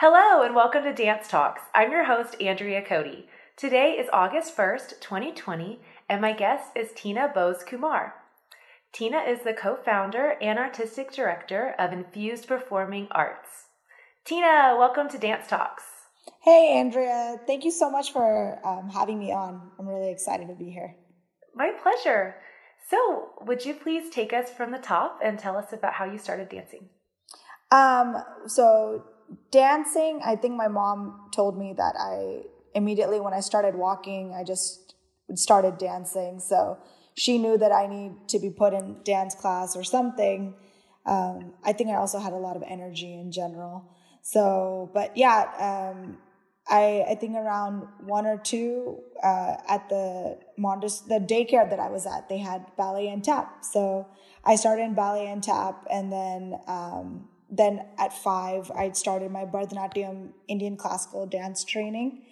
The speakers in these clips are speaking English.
Hello, and welcome to Dance Talks. I'm your host, Andrea Cody. Today is August 1st, 2020, and my guest is Tina Bose Kumar. Tina is the co founder and artistic director of Infused Performing Arts. Tina, welcome to Dance Talks. Hey, Andrea. Thank you so much for um, having me on. I'm really excited to be here. My pleasure. So, would you please take us from the top and tell us about how you started dancing? Um, so, dancing, I think my mom told me that I immediately, when I started walking, I just started dancing. So, she knew that I need to be put in dance class or something. Um, I think I also had a lot of energy in general. So, but yeah, um, I, I think around one or two uh, at the the daycare that I was at, they had ballet and tap. So I started in ballet and tap, and then um, then at five I started my Bharatanatyam Indian classical dance training,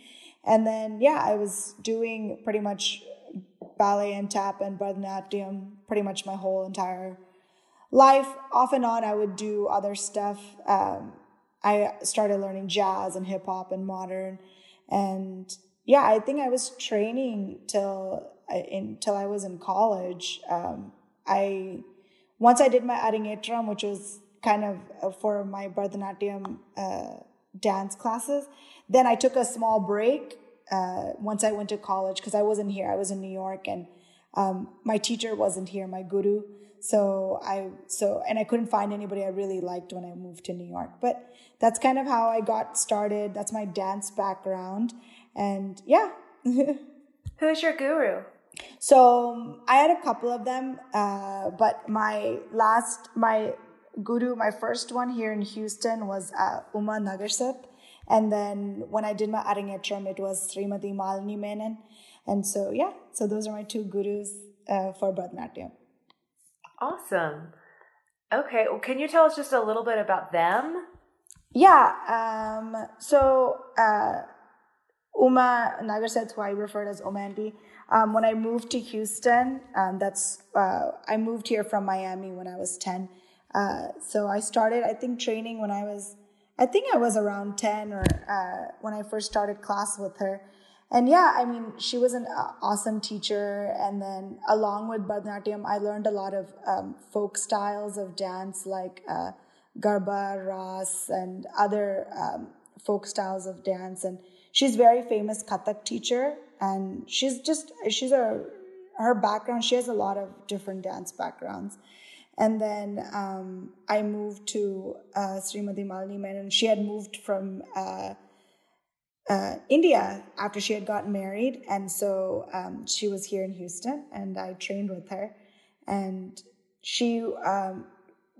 and then yeah, I was doing pretty much ballet and tap and Bharatanatyam pretty much my whole entire life. Off and on, I would do other stuff. Um, I started learning jazz and hip hop and modern. And yeah, I think I was training till until I was in college. Um, I once I did my Arangetram, which was kind of uh, for my Bharatanatyam uh, dance classes. Then I took a small break uh, once I went to college because I wasn't here. I was in New York, and um, my teacher wasn't here, my guru. So I so and I couldn't find anybody I really liked when I moved to New York. But that's kind of how I got started. That's my dance background. And yeah. Who's your guru? So I had a couple of them, uh, but my last, my guru, my first one here in Houston was uh, Uma Nagarsheth. And then when I did my Arangetram, it was Srimati Malini Menon. And so, yeah, so those are my two gurus uh, for Bharatanatyam. Awesome. Okay, well, can you tell us just a little bit about them? Yeah. Um, so uh, Uma Nagarsheth, who I referred as Uma Auntie, um, when I moved to Houston, um, that's uh, I moved here from Miami when I was ten. Uh, so I started, I think, training when I was, I think I was around ten or uh, when I first started class with her. And yeah, I mean, she was an uh, awesome teacher. And then along with Bharatanatyam, I learned a lot of um, folk styles of dance like uh, Garba, Ras, and other um, folk styles of dance. And she's very famous Kathak teacher, and she's just she's a her background. She has a lot of different dance backgrounds. And then um, I moved to uh, Srimati Malini Menon. She had moved from uh, uh, India after she had gotten married, and so um, she was here in Houston, and I trained with her. And she um,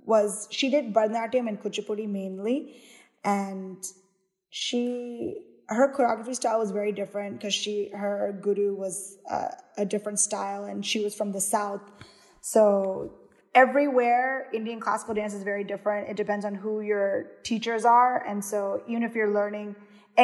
was she did Bharatanatyam and Kuchipudi mainly, and she her choreography style was very different because she her guru was uh, a different style and she was from the south so everywhere indian classical dance is very different it depends on who your teachers are and so even if you're learning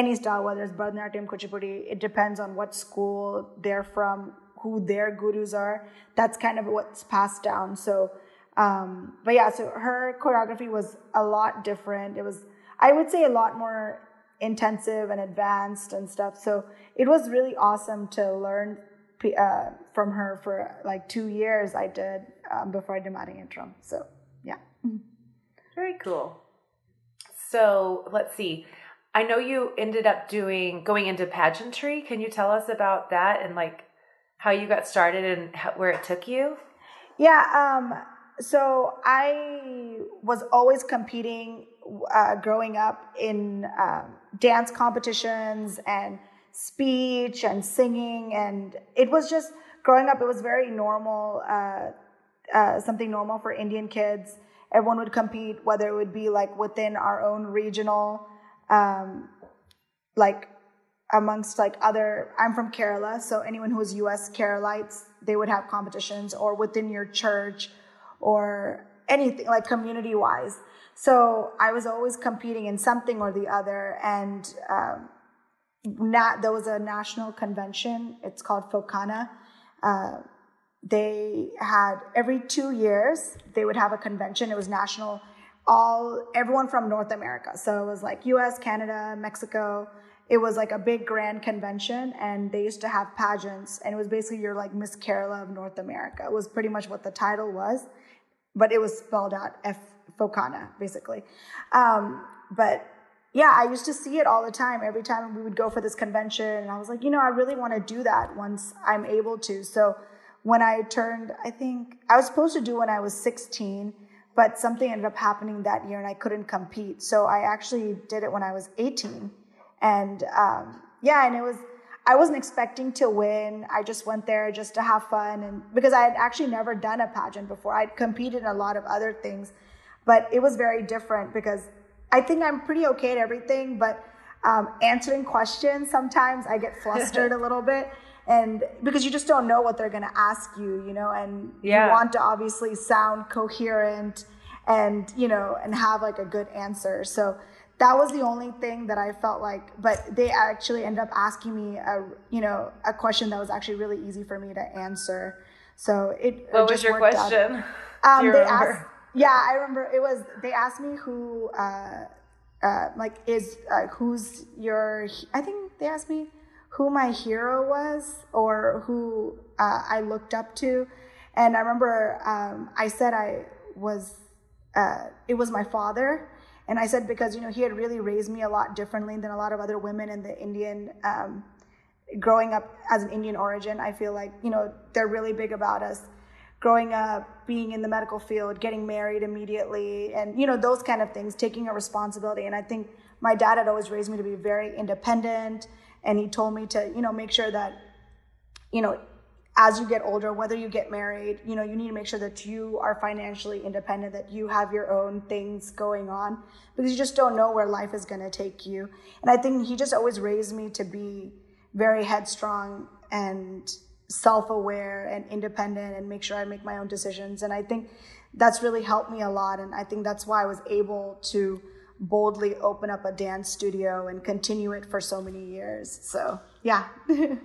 any style whether it's bharatanatyam kuchipudi it depends on what school they're from who their gurus are that's kind of what's passed down so um, but yeah, so her choreography was a lot different. It was, I would say, a lot more intensive and advanced and stuff. So it was really awesome to learn uh, from her for like two years. I did um, before I did Arangetram. So yeah, very cool. So let's see. I know you ended up doing going into pageantry. Can you tell us about that and like how you got started and how, where it took you? Yeah. Um, so I was always competing uh, growing up in um, dance competitions and speech and singing, and it was just growing up. It was very normal, uh, uh, something normal for Indian kids. Everyone would compete, whether it would be like within our own regional, um, like amongst like other. I'm from Kerala, so anyone who's U.S. Keralites, they would have competitions, or within your church or anything like community wise. So I was always competing in something or the other. And um, there was a national convention. It's called FOKANA. Uh, they had every two years they would have a convention. It was national all everyone from North America. So it was like US, Canada, Mexico. It was like a big grand convention and they used to have pageants and it was basically your like Miss Kerala of North America. It was pretty much what the title was, but it was spelled out F FOKANA basically. Um, but yeah, I used to see it all the time. Every time we would go for this convention, and I was like, you know, I really want to do that once I'm able to. So when I turned, I think I was supposed to do when I was 16, but something ended up happening that year and I couldn't compete. So I actually did it when I was 18. And um, yeah, and it was, I wasn't expecting to win. I just went there just to have fun. And because I had actually never done a pageant before, I'd competed in a lot of other things, but it was very different because I think I'm pretty okay at everything, but um, answering questions sometimes I get flustered a little bit. And because you just don't know what they're going to ask you you know and yeah. you want to obviously sound coherent and you know and have like a good answer. So that was the only thing that i felt like but they actually ended up asking me a you know a question that was actually really easy for me to answer. So it what it was your question? Um, they asked, yeah i remember it was they asked me who uh, uh, like is uh, who's your i think they asked me who my hero was or who uh, I looked up to. And I remember um, I said I was, uh, it was my father. And I said because, you know, he had really raised me a lot differently than a lot of other women in the Indian, um, growing up as an Indian origin. I feel like, you know, they're really big about us growing up, being in the medical field, getting married immediately, and, you know, those kind of things, taking a responsibility. And I think my dad had always raised me to be very independent and he told me to you know make sure that you know as you get older whether you get married you know you need to make sure that you are financially independent that you have your own things going on because you just don't know where life is going to take you and i think he just always raised me to be very headstrong and self-aware and independent and make sure i make my own decisions and i think that's really helped me a lot and i think that's why i was able to boldly open up a dance studio and continue it for so many years. So, yeah.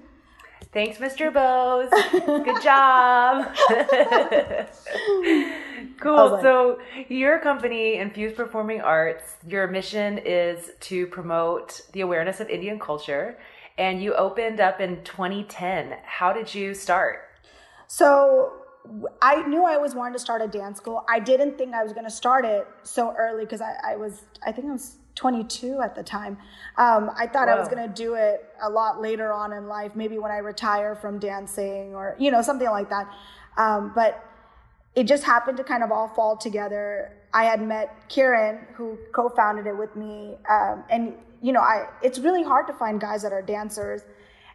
Thanks, Mr. Bose. Good job. cool. Oh, like, so, your company, Infused Performing Arts, your mission is to promote the awareness of Indian culture, and you opened up in 2010. How did you start? So, I knew I always wanted to start a dance school. I didn't think I was going to start it so early because I, I, was, I think I was 22 at the time. Um, I thought Whoa. I was going to do it a lot later on in life, maybe when I retire from dancing or, you know, something like that. Um, but it just happened to kind of all fall together. I had met Kiran, who co founded it with me. Um, and, you know, I, it's really hard to find guys that are dancers.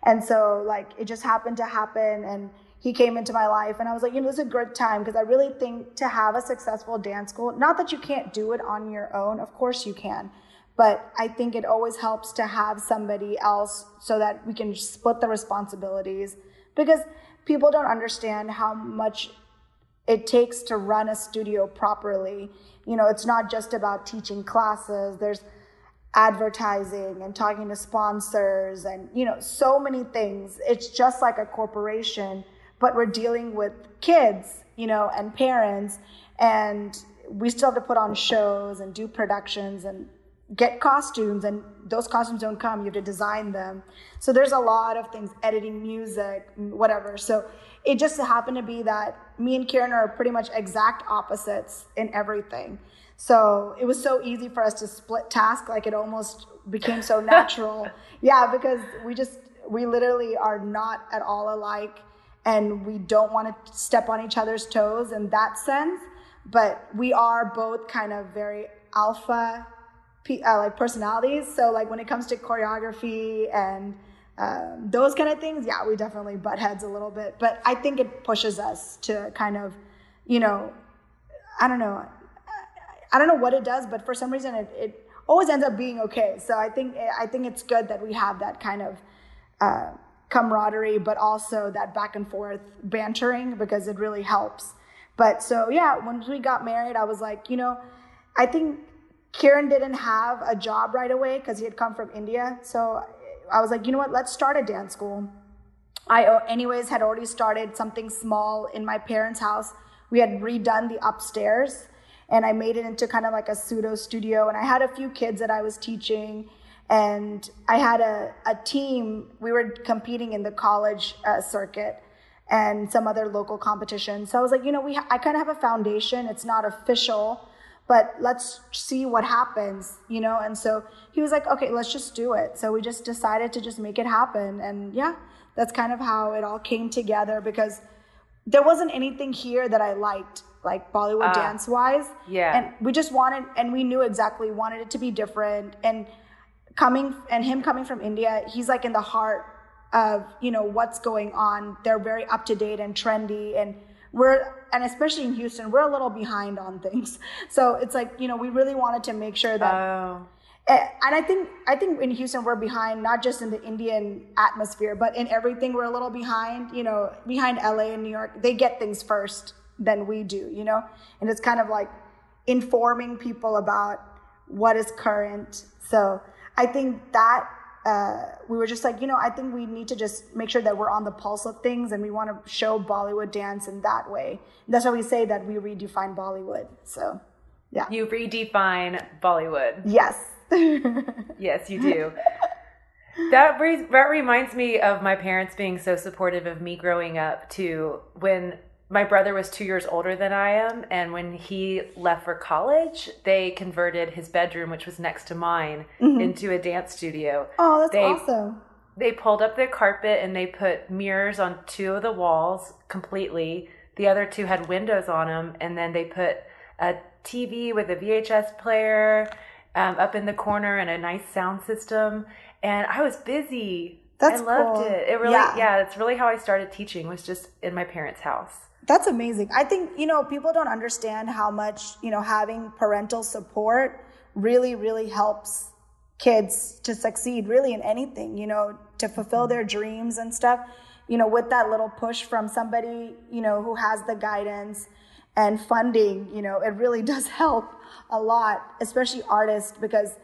And so, like, it just happened to happen. And, he came into my life and I was like, you know, this is a good time because I really think to have a successful dance school, not that you can't do it on your own, of course you can, but I think it always helps to have somebody else so that we can split the responsibilities because people don't understand how much it takes to run a studio properly. You know, it's not just about teaching classes. There's advertising and talking to sponsors and you know so many things it's just like a corporation but we're dealing with kids, you know, and parents, and we still have to put on shows and do productions and get costumes, and those costumes don't come. You have to design them. So there's a lot of things, editing music, whatever. So it just happened to be that me and Kiran are pretty much exact opposites in everything. So it was so easy for us to split task, like it almost became so natural. yeah, because we just, we literally are not at all alike and we don't want to step on each other's toes in that sense. But we are both kind of very alpha uh, like personalities. So like when it comes to choreography and um, those kind of things, yeah, we definitely butt heads a little bit. But I think it pushes us to kind of, you know, I don't know, I don't know what it does, but for some reason it, it always ends up being okay. So I think I think it's good that we have that kind of. Uh, camaraderie, but also that back and forth bantering because it really helps. But so, yeah, once we got married, I was like, you know, I think Kiran didn't have a job right away because he had come from India. So I was like, you know what, let's start a dance school. I, anyways, had already started something small in my parents' house. We had redone the upstairs and I made it into kind of like a pseudo studio. And I had a few kids that I was teaching, and I had a, a team. We were competing in the college uh, circuit and some other local competitions. So I was like, you know, we ha- I kind of have a foundation. It's not official, but let's see what happens, you know. And so he was like, okay, let's just do it. So we just decided to just make it happen, and yeah, that's kind of how it all came together because there wasn't anything here that I liked like Bollywood uh, dance wise. Yeah. And we just wanted, and we knew exactly wanted it to be different. And coming, and him coming from India, he's like in the heart of, you know, what's going on. They're very up to date and trendy. And we're, and especially in Houston, we're a little behind on things. So it's like, you know, we really wanted to make sure that. Oh. Eh, and I think I think in Houston we're behind not just in the Indian atmosphere, but in everything we're a little behind. You know, behind LA and New York, they get things first than we do, you know? And it's kind of like informing people about what is current. So I think that uh, we were just like, you know, I think we need to just make sure that we're on the pulse of things and we want to show Bollywood dance in that way. And that's why we say that we redefine Bollywood. So, yeah. You redefine Bollywood. Yes. yes, you do. That, re- that reminds me of my parents being so supportive of me growing up too. When my brother was two years older than I am, and when he left for college, they converted his bedroom, which was next to mine, mm-hmm. into a dance studio. Oh, that's they, awesome. They pulled up the carpet and they put mirrors on two of the walls completely. The other two had windows on them, and then they put a TV with a VHS player um, up in the corner and a nice sound system. And I was busy. That's cool. I loved cool. it. It really, yeah. yeah, it's really how I started teaching was just in my parents' house. That's amazing. I think, you know, people don't understand how much, you know, having parental support really, really helps kids to succeed really in anything, you know, to fulfill their dreams and stuff. You know, with that little push from somebody, you know, who has the guidance and funding, you know, it really does help a lot, especially artists, because,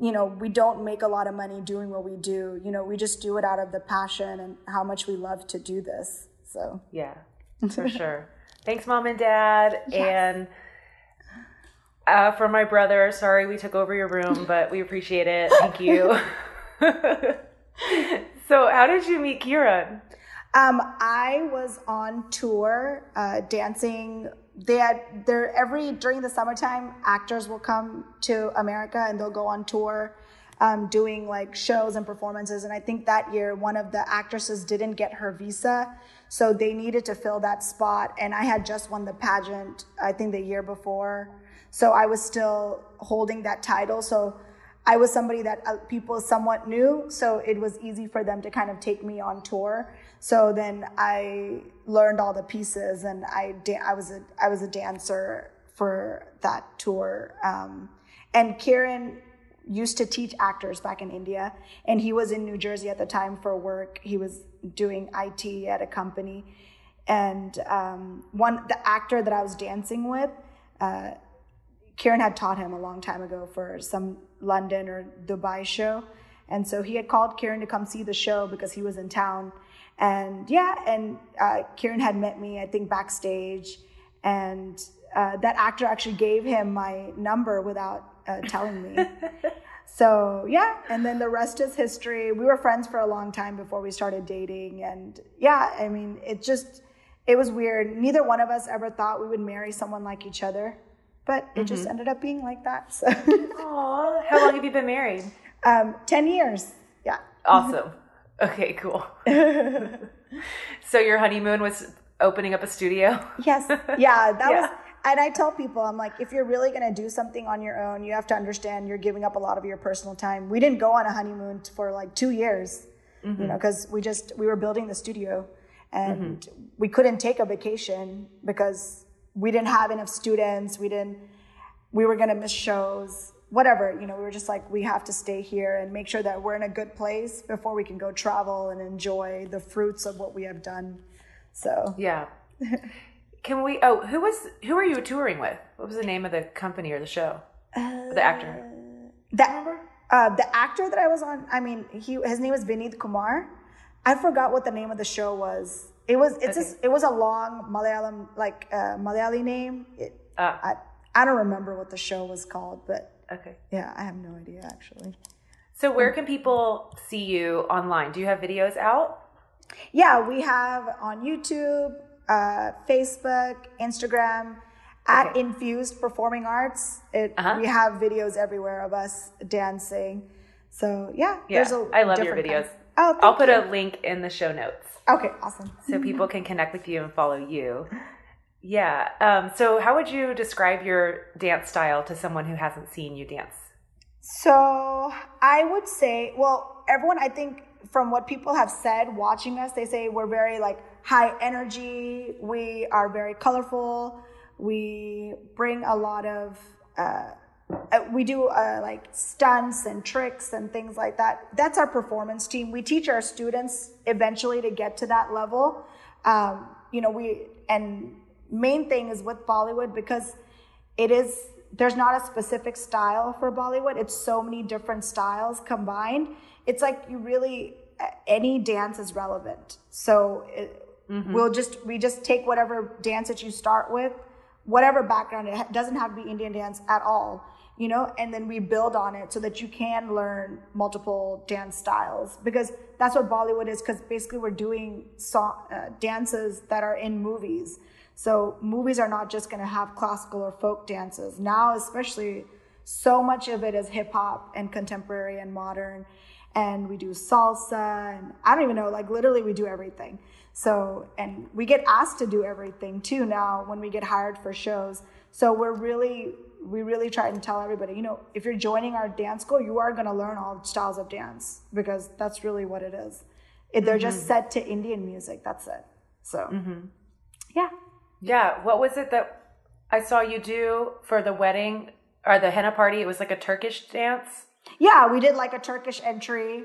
you know, we don't make a lot of money doing what we do. You know, we just do it out of the passion and how much we love to do this. So, yeah for sure. Thanks, mom and dad. Yes. And uh, for my brother, sorry we took over your room, but we appreciate it. Thank you. so, how did you meet Kiran? Um, I was on tour uh, dancing. They had there every during the summertime. Actors will come to America and they'll go on tour, um, doing like shows and performances. And I think that year one of the actresses didn't get her visa, so they needed to fill that spot. And I had just won the pageant, I think the year before. So I was still holding that title. So I was somebody that uh, people somewhat knew. So it was easy for them to kind of take me on tour. So then I learned all the pieces and I, da- I was a, I was a dancer for that tour. Um, and Kiran used to teach actors back in India and he was in New Jersey at the time for work. He was doing IT at a company. And um, one, the actor that I was dancing with, uh, Kiran had taught him a long time ago for some London or Dubai show. And so he had called Kiran to come see the show because he was in town. And yeah, and uh, Kiran had met me, I think, backstage. And uh, that actor actually gave him my number without uh, telling me. So yeah, and then the rest is history. We were friends for a long time before we started dating, and yeah, I mean, it just it was weird. Neither one of us ever thought we would marry someone like each other, but it mm-hmm. just ended up being like that. So. Aww, how long have you been married? Um, ten years. Yeah. Awesome. Okay, cool. so your honeymoon was opening up a studio. Yes. Yeah, that yeah. was and I tell people, I'm like, if you're really going to do something on your own, you have to understand you're giving up a lot of your personal time. We didn't go on a honeymoon for like two years, mm-hmm. you know, because we just, we were building the studio and mm-hmm. we couldn't take a vacation because we didn't have enough students. We didn't, we were going to miss shows, whatever, you know, we were just like, we have to stay here and make sure that we're in a good place before we can go travel and enjoy the fruits of what we have done. So, yeah. Can we? Oh, who was? Who are you touring with? What was the name of the company or the show? Uh, the actor. That uh, the actor that I was on. I mean, he his name was Vineeth Kumar. I forgot what the name of the show was. It was it's okay. a, it was a long Malayalam like uh, Malayali name. It, uh. I, I don't remember what the show was called, but Okay. yeah, I have no idea actually. So where can people see you online? Do you have videos out? Yeah, we have on YouTube, uh, Facebook, Instagram, at Okay. Infused Performing Arts. It, Uh-huh. We have videos everywhere of us dancing. So yeah, Yeah, there's a I love your videos. Oh, I'll put you. a link in the show notes Okay, awesome. so people can connect with you and follow you. Yeah. Um, so how would you describe your dance style to someone who hasn't seen you dance? So I would say, well, everyone, I think from what people have said watching us, they say we're very like high energy. We are very colorful. We bring a lot of, uh, uh, we do uh, like stunts and tricks and things like that. That's our performance team. We teach our students eventually to get to that level. Um, you know, we, and main thing is with Bollywood because it is there's not a specific style for Bollywood. It's so many different styles combined. It's like you really any dance is relevant. So it, we'll just we just take whatever dance that you start with, whatever background it doesn't have to be Indian dance at all, you know, and then we build on it so that you can learn multiple dance styles because that's what Bollywood is. Because basically we're doing song, uh, dances that are in movies. So movies are not just going to have classical or folk dances. Now, especially, so much of it is hip hop and contemporary and modern. And we do salsa and I don't even know, like literally we do everything. So, and we get asked to do everything too now when we get hired for shows. So we're really, we really try and tell everybody, you know, if you're joining our dance school, you are going to learn all styles of dance because that's really what it is. They're just mm-hmm. set to Indian music. That's it. So, mm-hmm. yeah. Yeah. What was it that I saw you do for the wedding or the henna party? It was like a Turkish dance. Yeah, we did like a Turkish entry.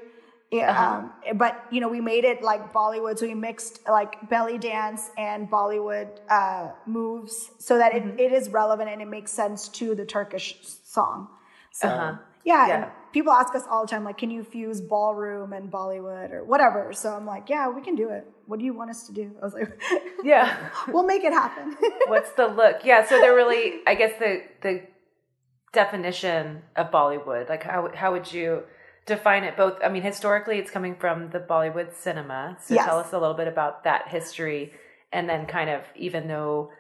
Yeah, um, but you know, we made it like Bollywood, so we mixed like belly dance and Bollywood uh, moves so that it, it is relevant and it makes sense to the Turkish song. So Uh-huh. yeah, Yeah. people ask us all the time, like, can you fuse ballroom and Bollywood or whatever? So I'm like, yeah, we can do it. What do you want us to do? I was like, Yeah. we'll make it happen. What's the look? Yeah. So they're really, I guess the the definition of Bollywood. Like how how would you define it? Both. I mean, historically, it's coming from the Bollywood cinema. So Yes. tell us a little bit about that history, and then kind of even though.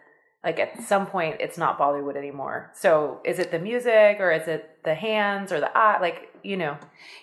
Like at some point, it's not Bollywood anymore. So, is it the music, or is it the hands, or the eye? Like, you know,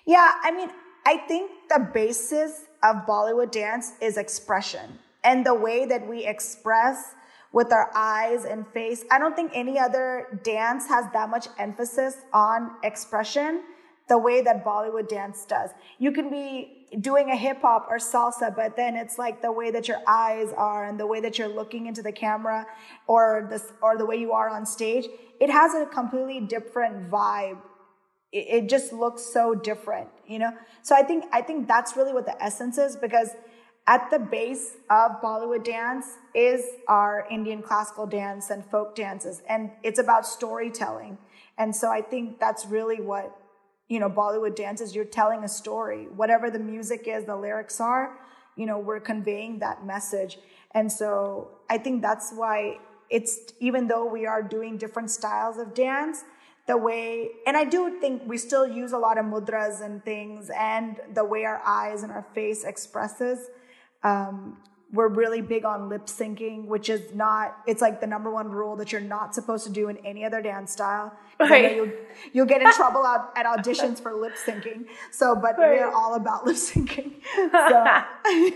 Yeah, I mean, I think the basis of Bollywood dance is expression and the way that we express with our eyes and face. I don't think any other dance has that much emphasis on expression the way that Bollywood dance does. You can be doing a hip hop or salsa, but then it's like the way that your eyes are and the way that you're looking into the camera or this or the way you are on stage. It has a completely different vibe it, it just looks so different, you know? So I think, I think that's really what the essence is because at the base of Bollywood dance is our Indian classical dance and folk dances. And it's about storytelling. And so I think that's really what, you know, Bollywood dances. You're telling a story. Whatever the music is, the lyrics are, you know, we're conveying that message. And so I think that's why it's, even though we are doing different styles of dance, the way, and I do think we still use a lot of mudras and things and the way our eyes and our face expresses. Um, we're really big on lip syncing, which is not, it's like the number one rule that you're not supposed to do in any other dance style. 'Cause I know Right. You'll, you'll get in trouble out, at auditions for lip syncing. So, but Right. we're all about lip syncing. So,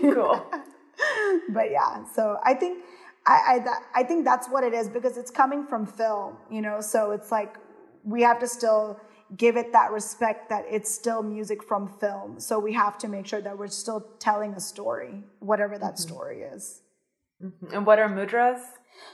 cool. but yeah, so I think I I, that, I think that's what it is because it's coming from film, you know. So it's like we have to still give it that respect that it's still music from film. So we have to make sure that we're still telling a story, whatever that mm-hmm. story is. Mm-hmm. And what are mudras?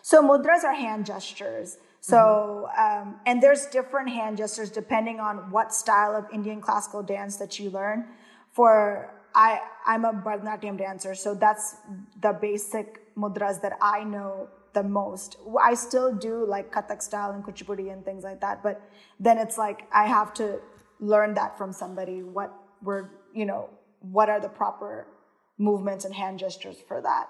So mudras are hand gestures. So mm-hmm. um, and there's different hand gestures depending on what style of Indian classical dance that you learn. For I I'm a Bharatanatyam dancer, so that's the basic mudras that I know the most. I still do like Kathak style and Kuchipudi and things like that, but then it's like I have to learn that from somebody. What were you know what are the proper movements and hand gestures for that?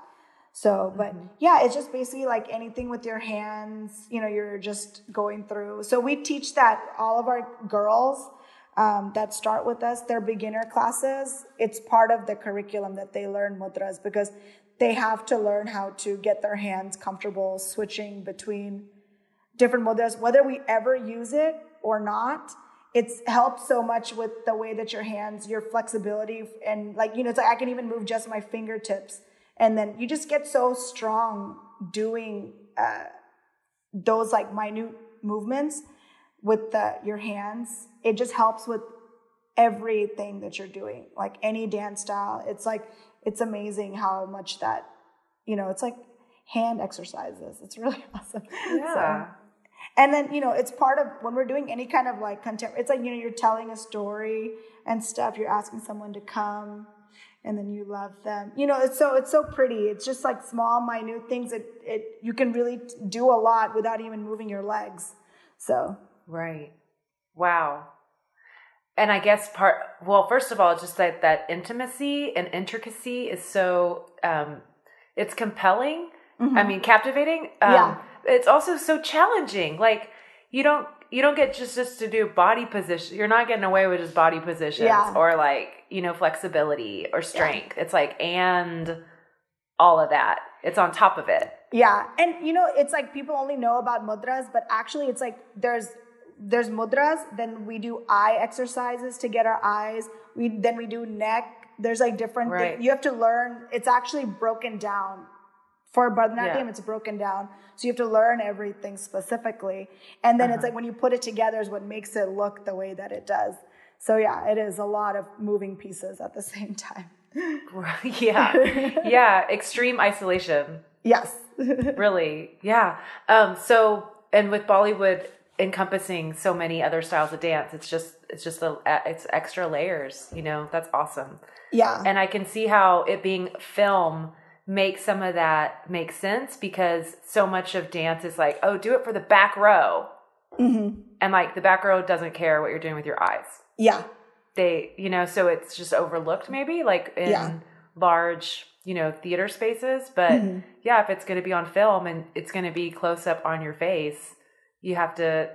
So, but yeah, it's just basically like anything with your hands, you know, you're just going through. So we teach that all of our girls um, that start with us, their beginner classes, it's part of the curriculum that they learn mudras because they have to learn how to get their hands comfortable switching between different mudras, whether we ever use it or not. It's helped so much with the way that your hands, your flexibility, and like, you know, it's like I can even move just my fingertips and then you just get so strong doing uh, those like minute movements with the, your hands it just helps with everything that you're doing like any dance style. It's like it's amazing how much that you know it's like hand exercises. It's really awesome. Yeah. So- and then you know it's part of when we're doing any kind of like content it's like you know you're telling a story and stuff. You're asking someone to come and then you love them. You know it's so it's so pretty. It's just like small minute things that it you can really do a lot without even moving your legs. So. Right. Wow. And I guess part well, first of all, just that that intimacy and intricacy is so um it's compelling. I mean captivating. Um Mm-hmm. Yeah. it's also so challenging. Like you don't you don't get just just to do body position. You're not getting away with just body positions Yeah. or like, you know, flexibility or strength. It's like and all of that. It's on top of it. Yeah, and you know, it's like people only know about mudras, but actually, it's like there's there's mudras. Then we do eye exercises to get our eyes. We then we do neck. There's like different Right. things. You have to learn. It's actually broken down for Bharatanatyam. Yeah. It's broken down, so you have to learn everything specifically. And then Uh-huh. it's like when you put it together is what makes it look the way that it does. So yeah, it is a lot of moving pieces at the same time. yeah. Yeah. Extreme isolation. Yes. really yeah um so and with bollywood encompassing so many other styles of dance it's just it's just a it's extra layers you know that's awesome yeah. and i can see how it being film makes some of that make sense because so much of dance is like oh do it for the back row Mm-hmm. and like the back row doesn't care what you're doing with your eyes Yeah. they you know so it's just overlooked maybe like in Yeah. large you know theater spaces but Mm-hmm. yeah if it's going to be on film and it's going to be close up on your face you have to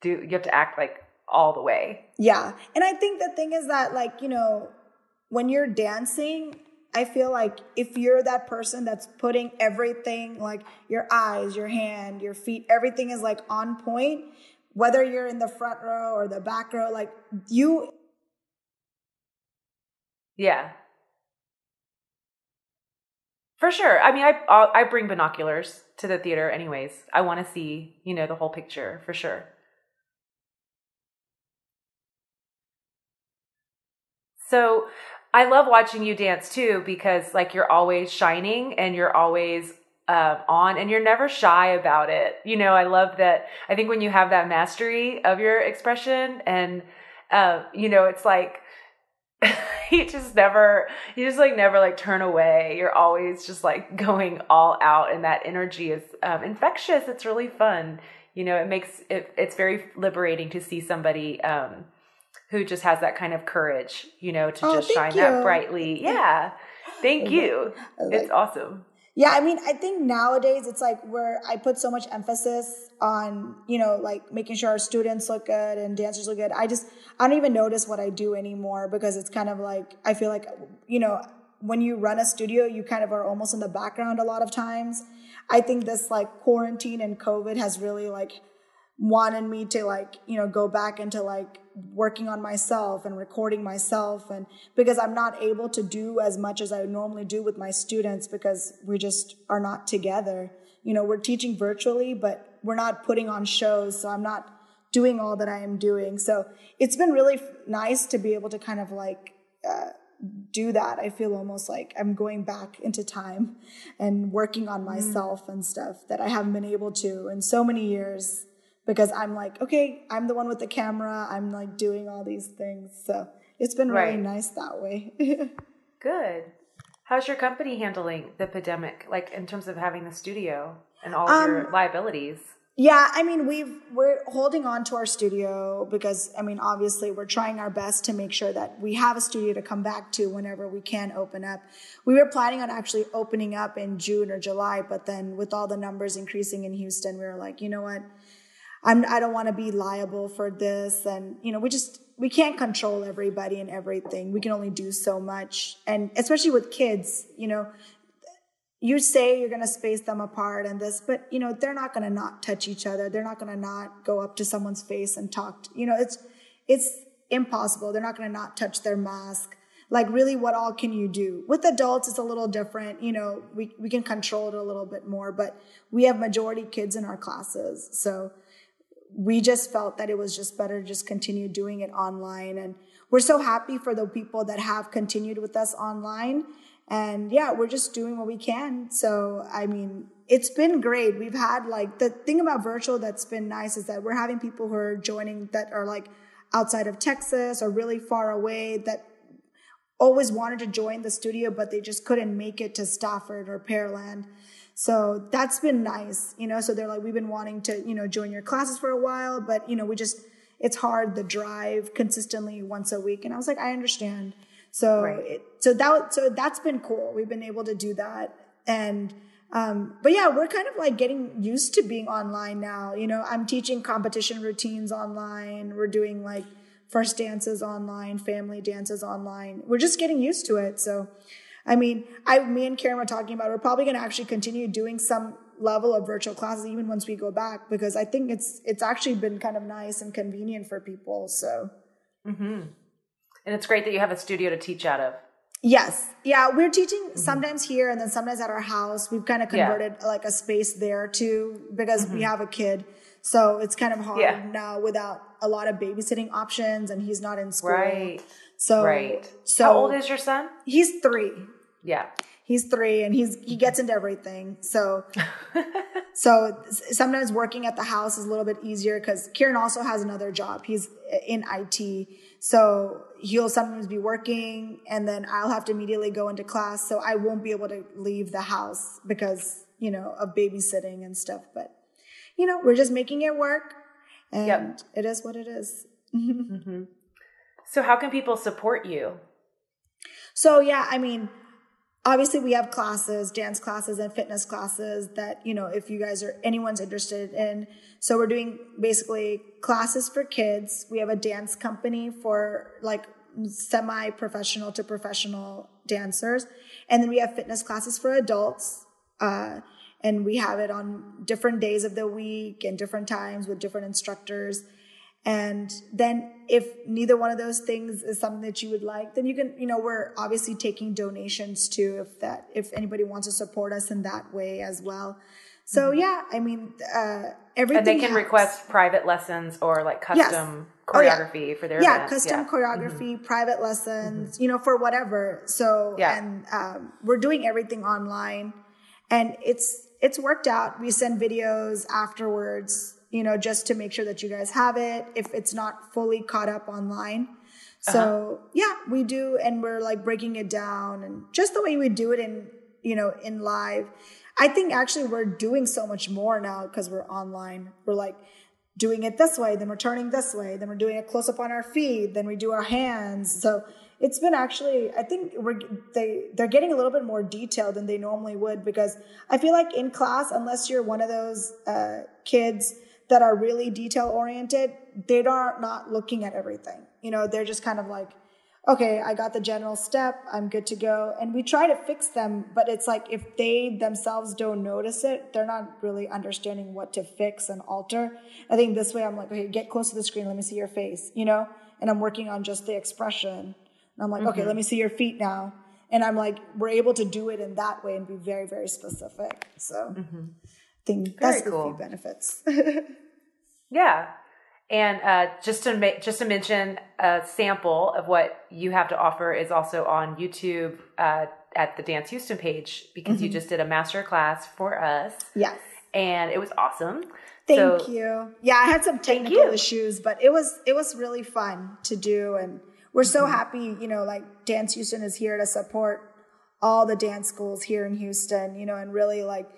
do you have to act like all the way Yeah. And I think the thing is that, like, you know, when you're dancing, I feel like if you're that person that's putting everything, like your eyes, your hand, your feet, everything is like on point, whether you're in the front row or the back row, like you, yeah for sure i mean i i bring binoculars to the theater anyways i want to see you know the whole picture for sure So I love watching you dance too because like you're always shining and you're always um, on and you're never shy about it. You know, I love that. I think when you have that mastery of your expression and, uh, you know, it's like, you just never, you just like never like turn away. You're always just like going all out and that energy is um, infectious. It's really fun. You know, it makes it, it's very liberating to see somebody, um, who just has that kind of courage, you know, to Oh, just shine that brightly. Yeah. Thank you. It's awesome. Yeah, I mean, I think nowadays it's like where I put so much emphasis on, you know, like making sure our students look good and dancers look good. I just, I don't even notice what I do anymore because it's kind of like, I feel like, you know, when you run a studio, you kind of are almost in the background a lot of times. I think this like quarantine and COVID has really like wanted me to like you know go back into like working on myself and recording myself and because i'm not able to do as much as i normally do with my students because we just are not together. You know we're teaching virtually but we're not putting on shows so i'm not doing all that i am doing. So it's been really f- nice to be able to kind of like uh, do that. I feel almost like i'm going back into time and working on myself and stuff that i haven't been able to in so many years because I'm like, okay, I'm the one with the camera. I'm like doing all these things. So it's been really Right. nice that way. Good. How's your company handling the pandemic, like in terms of having the studio and all Um, your liabilities? Yeah, I mean, we've we're holding on to our studio because I mean, obviously, we're trying our best to make sure that we have a studio to come back to whenever we can open up. We were planning on actually opening up in June or July, but then with all the numbers increasing in Houston, we were like, you know what? I'm I don't want to be liable for this, and you know, we just we can't control everybody and everything. We can only do so much, and especially with kids, you know, you say you're going to space them apart and this, but you know, they're not going to not touch each other. They're not going to not go up to someone's face and talk. To, you know, it's, it's impossible. They're not going to not touch their mask. Like really, what all can you do? With adults, it's a little different. You know, we, we can control it a little bit more, but we have majority kids in our classes. So we just felt that it was just better to just continue doing it online. And we're so happy for the people that have continued with us online and yeah, we're just doing what we can. So, I mean, it's been great. We've had like the thing about virtual that's been nice is that we're having people who are joining that are like outside of Texas or really far away that always wanted to join the studio, but they just couldn't make it to Stafford or Pearland. So that's been nice, you know. So they're like, we've been wanting to, you know, join your classes for a while, but you know, we just, it's hard the drive consistently once a week. And I was like, I understand. So right. it, so that so that's been cool. We've been able to do that, and um, but yeah, we're kind of like getting used to being online now. You know, I'm teaching competition routines online. We're doing like first dances online, family dances online. We're just getting used to it. So, I mean, I, me and Kiran were talking about, we're probably going to actually continue doing some level of virtual classes even once we go back because I think it's, it's actually been kind of nice and convenient for people. So, mm-hmm. And it's great that you have a studio to teach out of. Yes. Yeah. We're teaching mm-hmm. sometimes here and then sometimes at our house. We've kind of converted yeah. like a space there too because mm-hmm. we have a kid. So it's kind of hard yeah. now without a lot of babysitting options and he's not in school. Right. So, right. So how old is your son? He's three. Yeah. He's three and he's, he gets into everything. So, so sometimes working at the house is a little bit easier because Kiran also has another job. He's in IT. So he'll sometimes be working and then I'll have to immediately go into class. So I won't be able to leave the house because, you know, of babysitting and stuff. But, you know, we're just making it work and yep. it is what it is. mm-hmm. So how can people support you? So yeah, I mean, obviously we have classes dance classes and fitness classes that you know if you guys are anyone's interested in. So we're doing basically classes for kids. We have a dance company for like semi professional to professional dancers. And then we have fitness classes for adults uh, and we have it on different days of the week and different times with different instructors and then if neither one of those things is something that you would like, then you can, you know, we're obviously taking donations too, if that, if anybody wants to support us in that way as well. So mm-hmm. yeah, I mean, uh, everything. And they can helps. request private lessons or like custom yes. choreography oh, yeah. for their yeah, events. custom yeah. choreography, mm-hmm. private lessons, mm-hmm. you know, for whatever. So yeah. and um, we're doing everything online, and it's it's worked out. We send videos afterwards you know, just to make sure that you guys have it if it's not fully caught up online. So uh-huh. yeah, we do, and we're like breaking it down and just the way we do it in, you know, in live. I think actually we're doing so much more now because we're online. We're like doing it this way, then we're turning this way, then we're doing a close up on our feet, then we do our hands. So it's been actually, I think we're, they, they're getting a little bit more detailed than they normally would because I feel like in class, unless you're one of those uh, kids that are really detail oriented, they are not looking at everything. You know, they're just kind of like, okay, I got the general step, I'm good to go. And we try to fix them, but it's like if they themselves don't notice it, they're not really understanding what to fix and alter. I think this way I'm like, okay, get close to the screen, let me see your face, you know? And I'm working on just the expression. And I'm like, mm-hmm. okay, let me see your feet now. And I'm like, we're able to do it in that way and be very, very specific. So mm-hmm. I think very that's cool. the few benefits. Yeah. And uh, just to make, just to mention, a sample of what you have to offer is also on YouTube uh, at the Dance Houston page because mm-hmm. you just did a master class for us. Yes, and it was awesome. Thank so, you. Yeah, I had some technical issues, but it was it was really fun to do, and we're so mm-hmm. happy. You know, like Dance Houston is here to support all the dance schools here in Houston. You know, and really like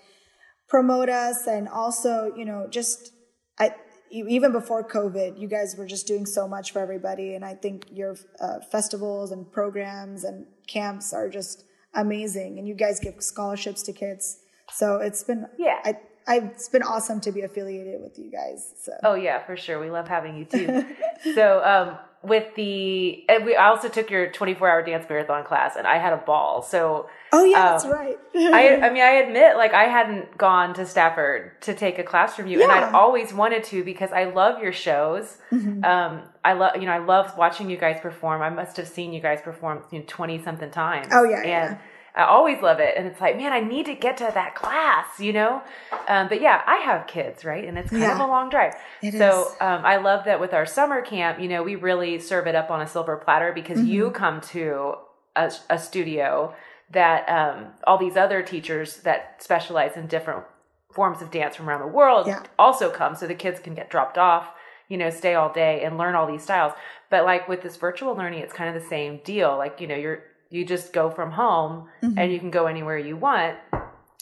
promote us and also, you know, just I even before COVID, you guys were just doing so much for everybody, and I think your uh, festivals and programs and camps are just amazing, and you guys give scholarships to kids. So it's been Yeah. I, I it's been awesome to be affiliated with you guys. So Oh yeah, for sure. We love having you too. so um, with the, and we I also took your 24 hour dance marathon class, and I had a ball. So oh yeah, that's um, right. I, I mean, I admit, like, I hadn't gone to Stafford to take a class from you, and I'd Mm-hmm. always wanted to because I love your shows. Um, I love, you know, I love watching you guys perform. I must have seen you guys perform, you know, twenty something times. Oh, yeah, and yeah. I always love it, and it's like, man, I need to get to that class, you know. Um, but yeah, I have kids, right, and it's kind of a long drive. It so um, I love that with our summer camp, you know, we really serve it up on a silver platter because you Mm-hmm. come to a, a studio that um, all these other teachers that specialize in different forms of dance from around the world Yeah. also come so the kids can get dropped off you know stay all day and learn all these styles but like with this virtual learning it's kind of the same deal like you know you're you just go from home Mm-hmm. and you can go anywhere you want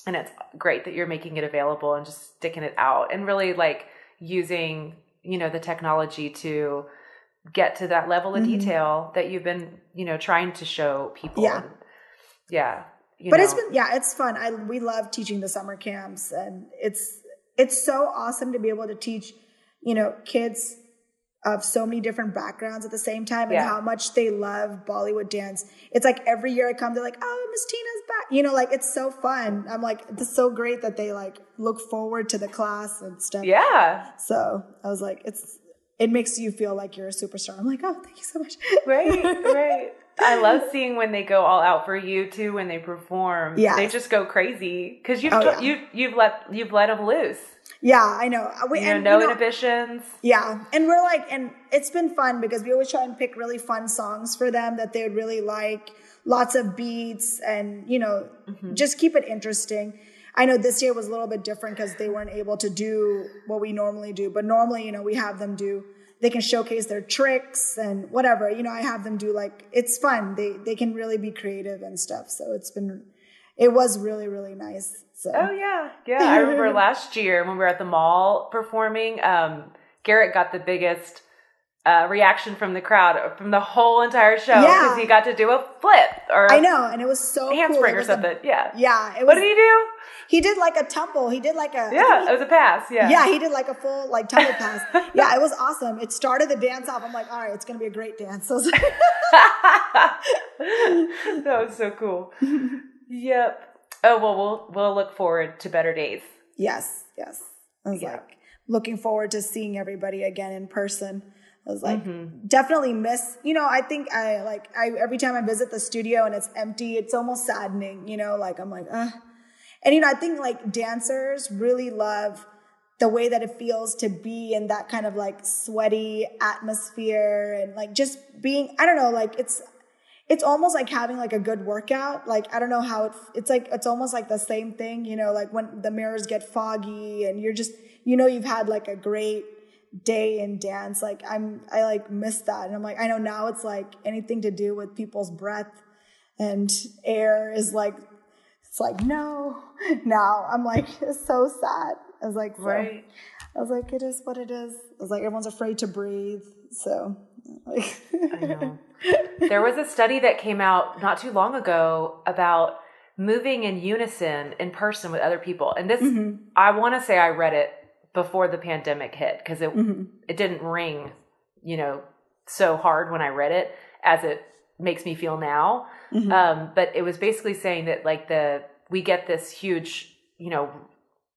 and it's great that you're making it available and just sticking it out and really like using you know the technology to get to that level of Mhm. detail that you've been you know trying to show people Yeah. And- yeah but know. it's been yeah it's fun i we love teaching the summer camps and it's it's so awesome to be able to teach you know kids of so many different backgrounds at the same time and Yeah. how much they love bollywood dance. It's like every year i come they're like oh miss tina's back. You know like it's so fun. I'm like it's so great that they like look forward to the class and stuff. Yeah. So i was like it's it makes you feel like you're a superstar. I'm like oh thank you so much. Right right i love seeing when they go all out for you too when they perform Yeah, they just go crazy because you've Oh, yeah. you you've let you've let them loose yeah i know uh, we, you know and, no you know, inhibitions Yeah, and we're like, and it's been fun because we always try and pick really fun songs for them that they would really like. Lots of beats, and you know, mm-hmm. just keep it interesting. I know this year was a little bit different because they weren't able to do what we normally do, but normally, you know, we have them do. They can showcase their tricks and whatever. You know, I have them do like it's fun. They they can really be creative and stuff. So it's been, it was really really nice. So oh yeah yeah i remember last year when we were at the mall performing um garrett got the biggest uh, reaction from the crowd from the whole entire show because Yeah. he got to do a flip or I know, and it was so handspring cool. Or was a- something yeah yeah, it was. what did he do He did like a tumble. He did like a yeah he- it was a pass yeah yeah, he did like a full like tumble pass. yeah, it was awesome. It started the dance off. I'm like, all right, it's gonna be a great dance. So like, that was so cool. yep. Oh well, we'll we'll look forward to better days. yes, yes. I was Yeah. like looking forward to seeing everybody again in person. I was like, Mm-hmm. definitely miss. You know, I think I like I every time I visit the studio and it's empty, it's almost saddening. You know, like I'm like, uh. And you know, I think like dancers really love the way that it feels to be in that kind of like sweaty atmosphere and like just being. I don't know, like it's it's almost like having like a good workout. Like I don't know how it. It's like it's almost like the same thing. You know, like when the mirrors get foggy and you're just you know you've had like a great day in dance. Like I'm I like miss that, and I'm like I know now it's like anything to do with people's breath and air is like it's like no now i'm like it's so sad i was like so, Right. i was like it is what it is i was like everyone's afraid to breathe so like I know. there was a study that came out not too long ago about moving in unison in person with other people, and this mm-hmm. I want to say I read it before the pandemic hit because it mm-hmm. it didn't ring, you know, so hard when I read it as it makes me feel now. Um, but it was basically saying that like the we get this huge, you know,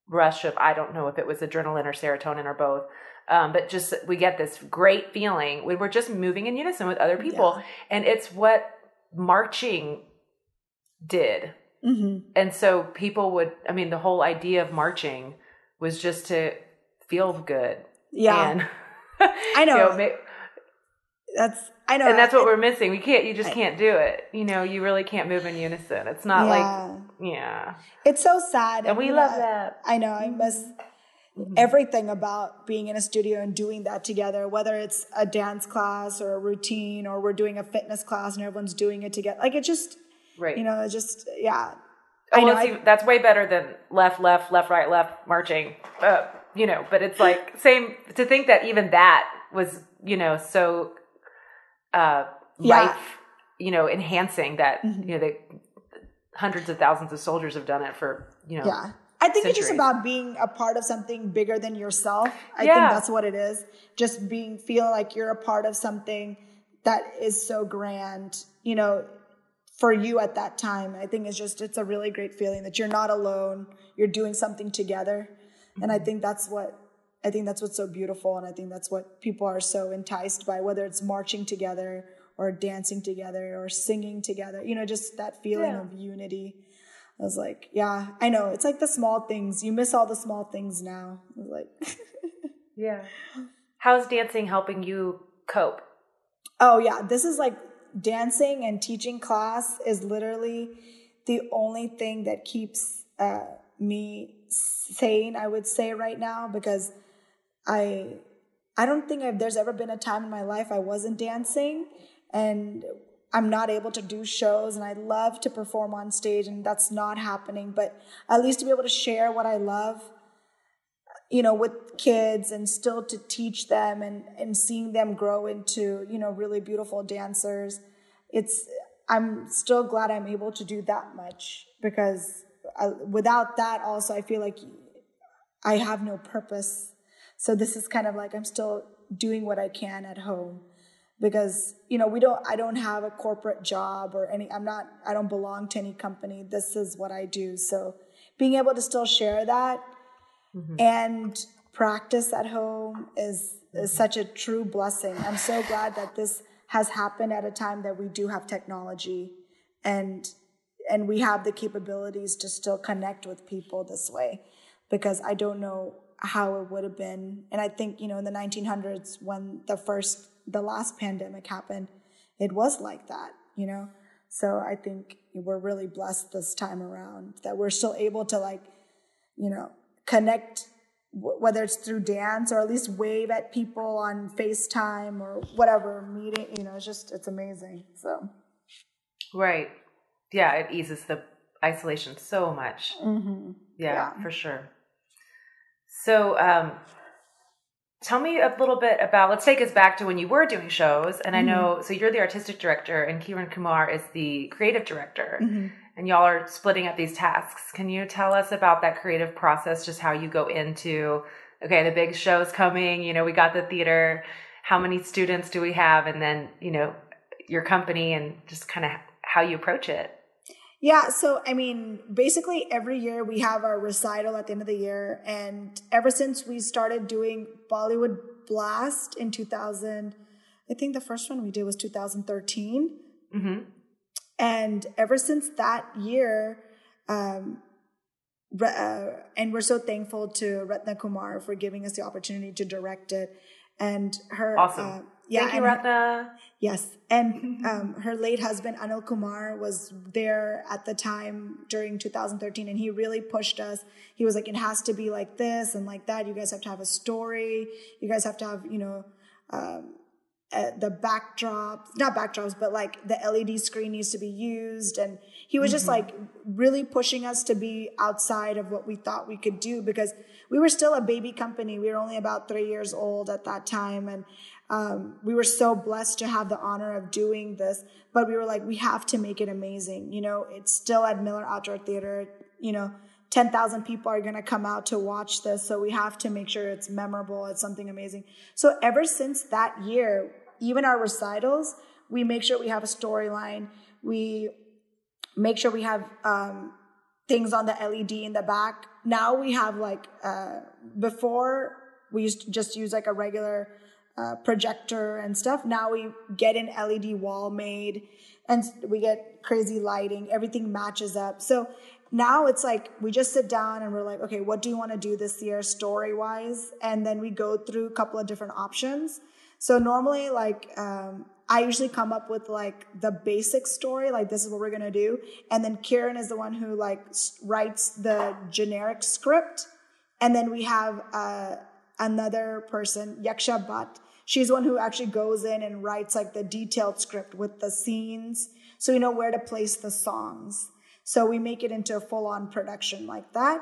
rush of I don't know if it was adrenaline or serotonin or both. Um, but just we get this great feeling when we're just moving in unison with other people, and it's what marching did. hmm And so people would, I mean, the whole idea of marching was just to feel good. yeah And, I know. you know, that's i know and that's what we're missing. We can't, you just can't do it. You know, you really can't move in unison. It's not like, yeah. yeah. it's so sad And we know, love that. I know. I miss everything about being in a studio and doing that together, whether it's a dance class or a routine or we're doing a fitness class and everyone's doing it together. Like it just, Right. you know, it just, yeah. Oh, well, I, that's way better than left, left, left, right, left marching. Uh, you know, but it's like same to think that even that was, you know, so uh, yeah. life, you know, enhancing that, mm-hmm. you know, they hundreds of thousands of soldiers have done it for, you know. Yeah. I think centuries. it's just about being a part of something bigger than yourself. I yeah. think that's what it is. Just being feel like you're a part of something that is so grand, you know, for you at that time. I think it's just it's a really great feeling that you're not alone. You're doing something together. Mm-hmm. And I mm-hmm. think that's what I think that's what's so beautiful and I think that's what people are so enticed by whether it's marching together or dancing together or singing together. You know, just that feeling yeah. of unity. I was like, yeah, I know. It's like the small things. You miss all the small things now. I was like, yeah. How's dancing helping you cope? Oh, yeah. This is like dancing and teaching class is literally the only thing that keeps uh, me sane, I would say, right now, because I. I don't think I've, there's ever been a time in my life I wasn't dancing and I'm not able to do shows and I love to perform on stage and that's not happening. But at least to be able to share what I love, you know, with kids and still to teach them and, and seeing them grow into, you know, really beautiful dancers. It's, I'm still glad I'm able to do that much because I, without that also, I feel like I have no purpose. So this is kind of like I'm still doing what I can at home because you know we don't i don't have a corporate job or any i'm not i don't belong to any company. This is what i do. So being able to still share that mm-hmm. and practice at home is is such a true blessing. I'm so glad that this has happened at a time that we do have technology and and we have the capabilities to still connect with people this way because i don't know how it would have been and i think you know in the 1900s when the first the last pandemic happened, it was like that, you know? So I think we're really blessed this time around that we're still able to like, you know, connect whether it's through dance or at least wave at people on FaceTime or whatever meeting, you know, it's just it's amazing. So Right. Yeah, it eases the isolation so much. Mm-hmm. Yeah, yeah, for sure. So um tell me a little bit about let's take us back to when you were doing shows and mm-hmm. i know so you're the artistic director and kiran kumar is the creative director mm-hmm. and y'all are splitting up these tasks can you tell us about that creative process just how you go into okay the big show's coming you know we got the theater how many students do we have and then you know your company and just kind of how you approach it yeah, so I mean, basically every year we have our recital at the end of the year, and ever since we started doing Bollywood Blast in 2000, I think the first one we did was 2013, mm-hmm. and ever since that year, um, uh, and we're so thankful to Ratna Kumar for giving us the opportunity to direct it, and her awesome. Yeah, Thank you, Ratna. Yes, and um, her late husband Anil Kumar was there at the time during 2013, and he really pushed us. He was like, "It has to be like this and like that. You guys have to have a story. You guys have to have, you know." Um, uh, the backdrops, not backdrops, but like the LED screen needs to be used. And he was mm-hmm. just like really pushing us to be outside of what we thought we could do because we were still a baby company. We were only about three years old at that time. And um, we were so blessed to have the honor of doing this, but we were like, we have to make it amazing. You know, it's still at Miller Outdoor Theater. You know, 10,000 people are going to come out to watch this. So we have to make sure it's memorable. It's something amazing. So ever since that year, even our recitals, we make sure we have a storyline. We make sure we have um, things on the LED in the back. Now we have like, uh, before we used to just use like a regular uh, projector and stuff. Now we get an LED wall made and we get crazy lighting. Everything matches up. So now it's like we just sit down and we're like, okay, what do you want to do this year story wise? And then we go through a couple of different options. So normally, like, um, I usually come up with like the basic story, like this is what we're gonna do, and then Kiran is the one who like writes the generic script, and then we have uh, another person, Yaksha Bhatt, She's one who actually goes in and writes like the detailed script with the scenes. So you know where to place the songs. So we make it into a full on production like that.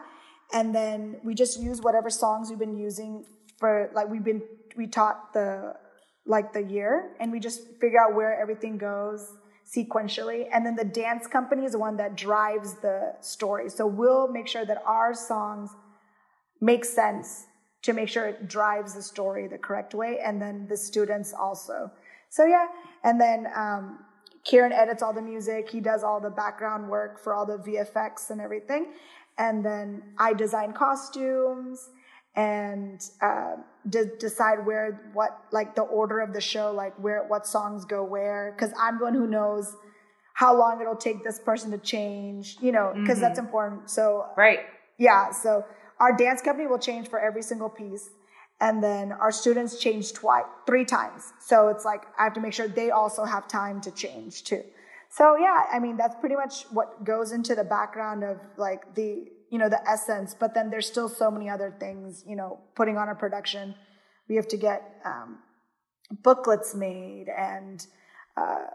And then we just use whatever songs we've been using for, like, we've been, we taught the, like the year and we just figure out where everything goes sequentially. And then the dance company is the one that drives the story. So we'll make sure that our songs make sense to make sure it drives the story the correct way. And then the students also. So yeah. And then, um, Kiran edits all the music. He does all the background work for all the VFX and everything. And then I design costumes and uh, de- decide where, what, like the order of the show, like where, what songs go where. Cause I'm the one who knows how long it'll take this person to change, you know, because mm-hmm. that's important. So, right. Yeah. So our dance company will change for every single piece and then our students change twice, three times. So it's like I have to make sure they also have time to change too. So yeah, I mean that's pretty much what goes into the background of like the you know the essence. But then there's still so many other things. You know, putting on a production, we have to get um, booklets made and. Uh,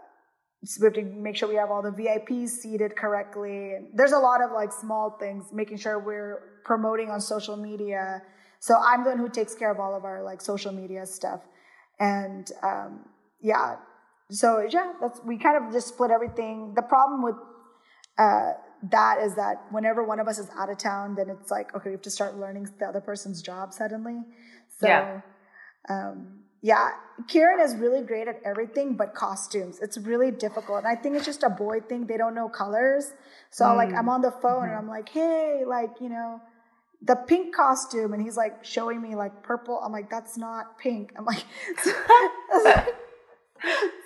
so we have to make sure we have all the VIPs seated correctly. There's a lot of like small things, making sure we're promoting on social media, so I'm the one who takes care of all of our like social media stuff. And um, yeah, so yeah, that's we kind of just split everything. The problem with uh, that is that whenever one of us is out of town, then it's like okay, we have to start learning the other person's job suddenly. So yeah, um, yeah. Kiran is really great at everything but costumes. It's really difficult, and I think it's just a boy thing. They don't know colors, so mm. like I'm on the phone mm-hmm. and I'm like, hey, like you know the pink costume and he's like showing me like purple. I'm like, that's not pink. I'm like,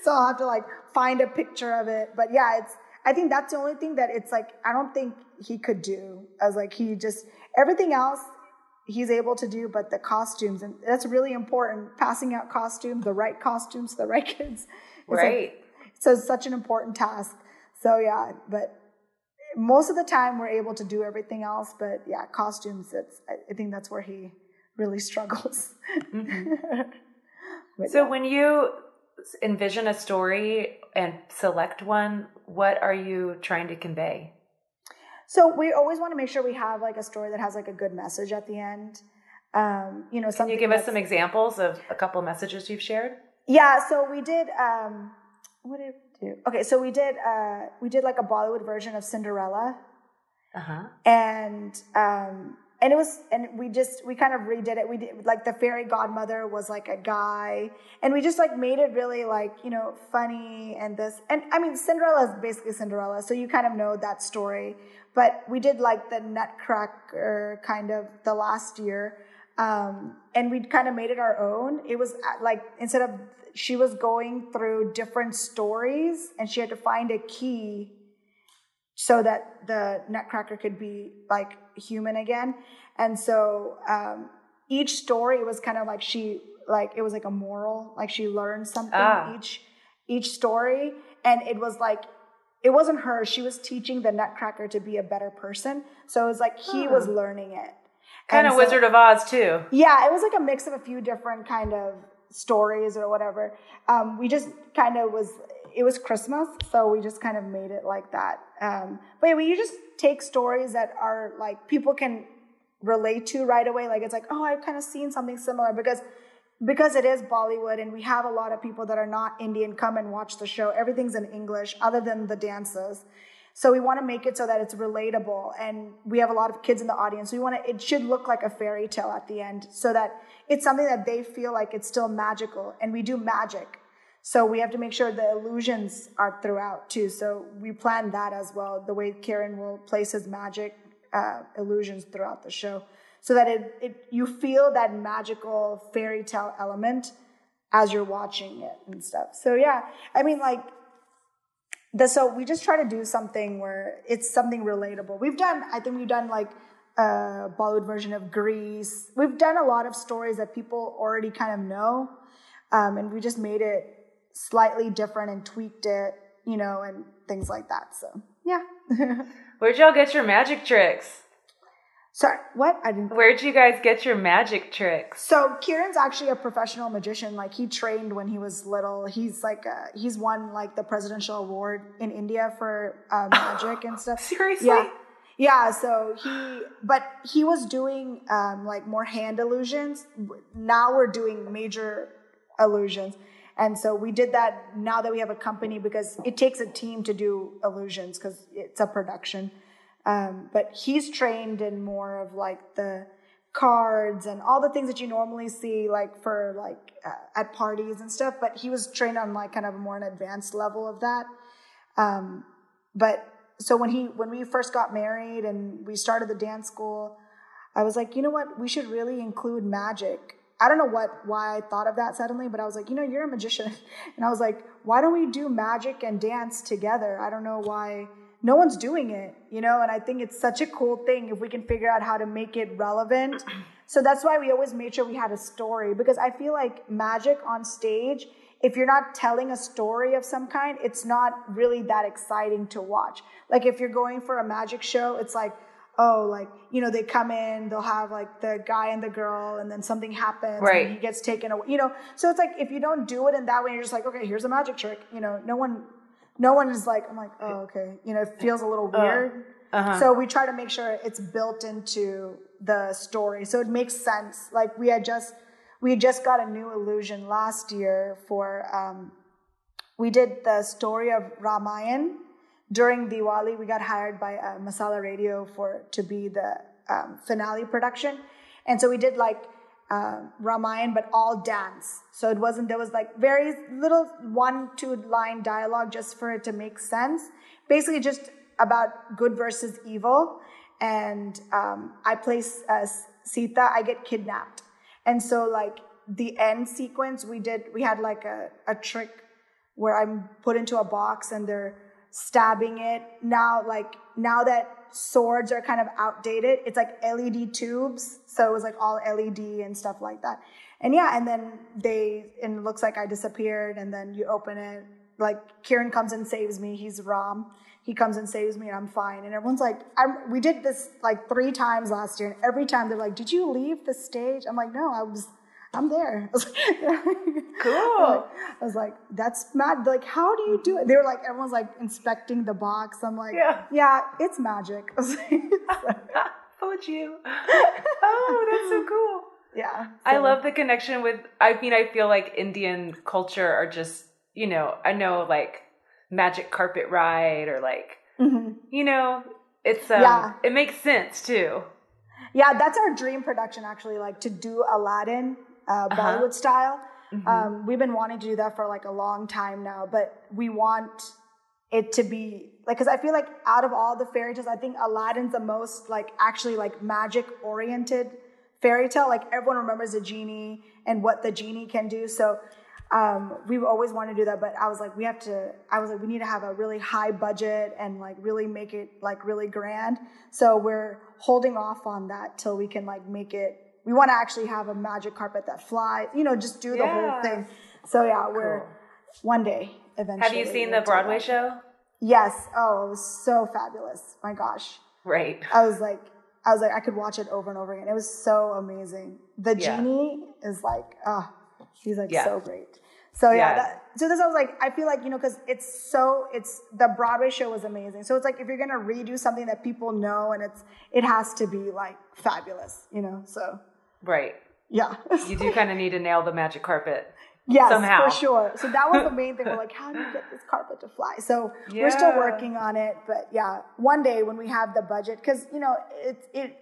so I'll have to like find a picture of it. But yeah, it's, I think that's the only thing that it's like, I don't think he could do as like, he just, everything else he's able to do, but the costumes, and that's really important. Passing out costumes, the right costumes the right kids. Right. Like, so it's such an important task. So yeah, but most of the time we're able to do everything else, but yeah, costumes. It's I think that's where he really struggles. Mm-hmm. so when you envision a story and select one, what are you trying to convey? So we always want to make sure we have like a story that has like a good message at the end. Um, you know, can you give us some examples of a couple messages you've shared? Yeah, so we did. Um, what did we do? Okay, so we did uh we did like a Bollywood version of Cinderella. Uh-huh. And um and it was and we just we kind of redid it. We did like the fairy godmother was like a guy and we just like made it really like, you know, funny and this and I mean Cinderella is basically Cinderella, so you kind of know that story. But we did like the Nutcracker kind of the last year. Um, and we kind of made it our own. It was uh, like instead of she was going through different stories and she had to find a key so that the nutcracker could be like human again and so um, each story was kind of like she like it was like a moral like she learned something ah. each each story and it was like it wasn't her she was teaching the nutcracker to be a better person so it was like he was learning it kind of so, wizard of oz too yeah it was like a mix of a few different kind of stories or whatever. Um, we just kind of was, it was Christmas, so we just kind of made it like that. Um, but yeah, we you just take stories that are like people can relate to right away. Like it's like, oh, I've kind of seen something similar because because it is Bollywood and we have a lot of people that are not Indian come and watch the show. Everything's in English other than the dances. So we want to make it so that it's relatable and we have a lot of kids in the audience. We want to, it should look like a fairy tale at the end so that it's something that they feel like it's still magical and we do magic. So we have to make sure the illusions are throughout too. So we plan that as well, the way Kiran will place his magic uh, illusions throughout the show so that it, it you feel that magical fairy tale element as you're watching it and stuff. So yeah, I mean like the so we just try to do something where it's something relatable. We've done I think we've done like a Bollywood version of Grease. We've done a lot of stories that people already kind of know, um, and we just made it slightly different and tweaked it, you know, and things like that. So yeah. Where'd y'all get your magic tricks? Sorry, what? I didn't. Where'd you guys get your magic tricks? So Kiran's actually a professional magician. Like he trained when he was little. He's like uh he's won like the presidential award in India for uh, magic and stuff. Seriously? Yeah. Yeah, so he, but he was doing um, like more hand illusions. Now we're doing major illusions. And so we did that now that we have a company because it takes a team to do illusions because it's a production. Um, but he's trained in more of like the cards and all the things that you normally see like for like uh, at parties and stuff. But he was trained on like kind of a more an advanced level of that. Um, but so when he when we first got married and we started the dance school, I was like, you know what, we should really include magic. I don't know what why I thought of that suddenly, but I was like, you know, you're a magician, and I was like, why don't we do magic and dance together? I don't know why no one's doing it, you know, and I think it's such a cool thing if we can figure out how to make it relevant. So that's why we always made sure we had a story because I feel like magic on stage, if you're not telling a story of some kind, it's not really that exciting to watch. Like if you're going for a magic show, it's like, oh, like, you know, they come in, they'll have like the guy and the girl, and then something happens, Right. and he gets taken away, you know. So it's like if you don't do it in that way, you're just like, okay, here's a magic trick, you know, no one no one is like, I'm like, oh, okay. You know, it feels a little weird. uh-huh. So we try to make sure it's built into the story. So it makes sense. Like we had just, we had just got a new illusion last year for, um, we did the story of Ramayan. During Diwali, we got hired by uh, Masala Radio for, to be the um, finale production. And so we did like uh, Ramayan, but all dance. So it wasn't, there was like very little one, two line dialogue just for it to make sense. Basically, just about good versus evil. And um, I play uh, Sita, I get kidnapped. And so, like, the end sequence, we did, we had like a, a trick where I'm put into a box and they're stabbing it. Now, like, now that swords are kind of outdated, it's like LED tubes. So it was like all LED and stuff like that. And yeah, and then they, and it looks like I disappeared and then you open it. Like, Kiran comes and saves me. He's Ram. He comes and saves me and I'm fine. And everyone's like, we did this like three times last year. And every time they're like, did you leave the stage? I'm like, no, I was, I'm there. I was like, Cool. I was like, that's mad. They're like, how do you do it? They were like, everyone's like inspecting the box. I'm like, Yeah. yeah, it's magic. I was like, Fooled you. Oh, that's so cool. yeah. I love the connection with. I mean, I feel like Indian culture are just, you know, I know like magic carpet ride or like, Mhm. you know, it's um, Yeah. it makes sense too. Yeah, that's our dream production actually, like to do Aladdin uh, Uh-huh. Bollywood style. Mhm. Um, we've been wanting to do that for like a long time now, but we want it to be like because I feel like out of all the fairy tales, I think Aladdin's the most like actually like magic oriented fairy tale. Like everyone remembers the genie and what the genie can do. So um, we've always wanted to do that, but I was like, we have to. I was like, we need to have a really high budget and like really make it like really grand. So we're holding off on that till we can like make it. We want to actually have a magic carpet that flies. You know, just do the Yeah. whole thing. So yeah, we're Cool. one day eventually. Have you seen the Broadway that. show? Yes. Oh, it was so fabulous. My gosh. Right. I was like, I was like, I could watch it over and over again. It was so amazing. The Yeah. genie is like, ah, he's like Yeah. so great. So yeah, Yeah. That, so this I was like, I feel like you know, because it's so it's the Broadway show was amazing. So it's like if you're gonna redo something that people know and it's it has to be like fabulous, you know. So Right. yeah, You do kind of need to nail the magic carpet. yes, somehow. for sure. So that was the main thing. We're like, how do you get this carpet to fly? So we're still working on it, but yeah, one day when we have the budget, because you know, it it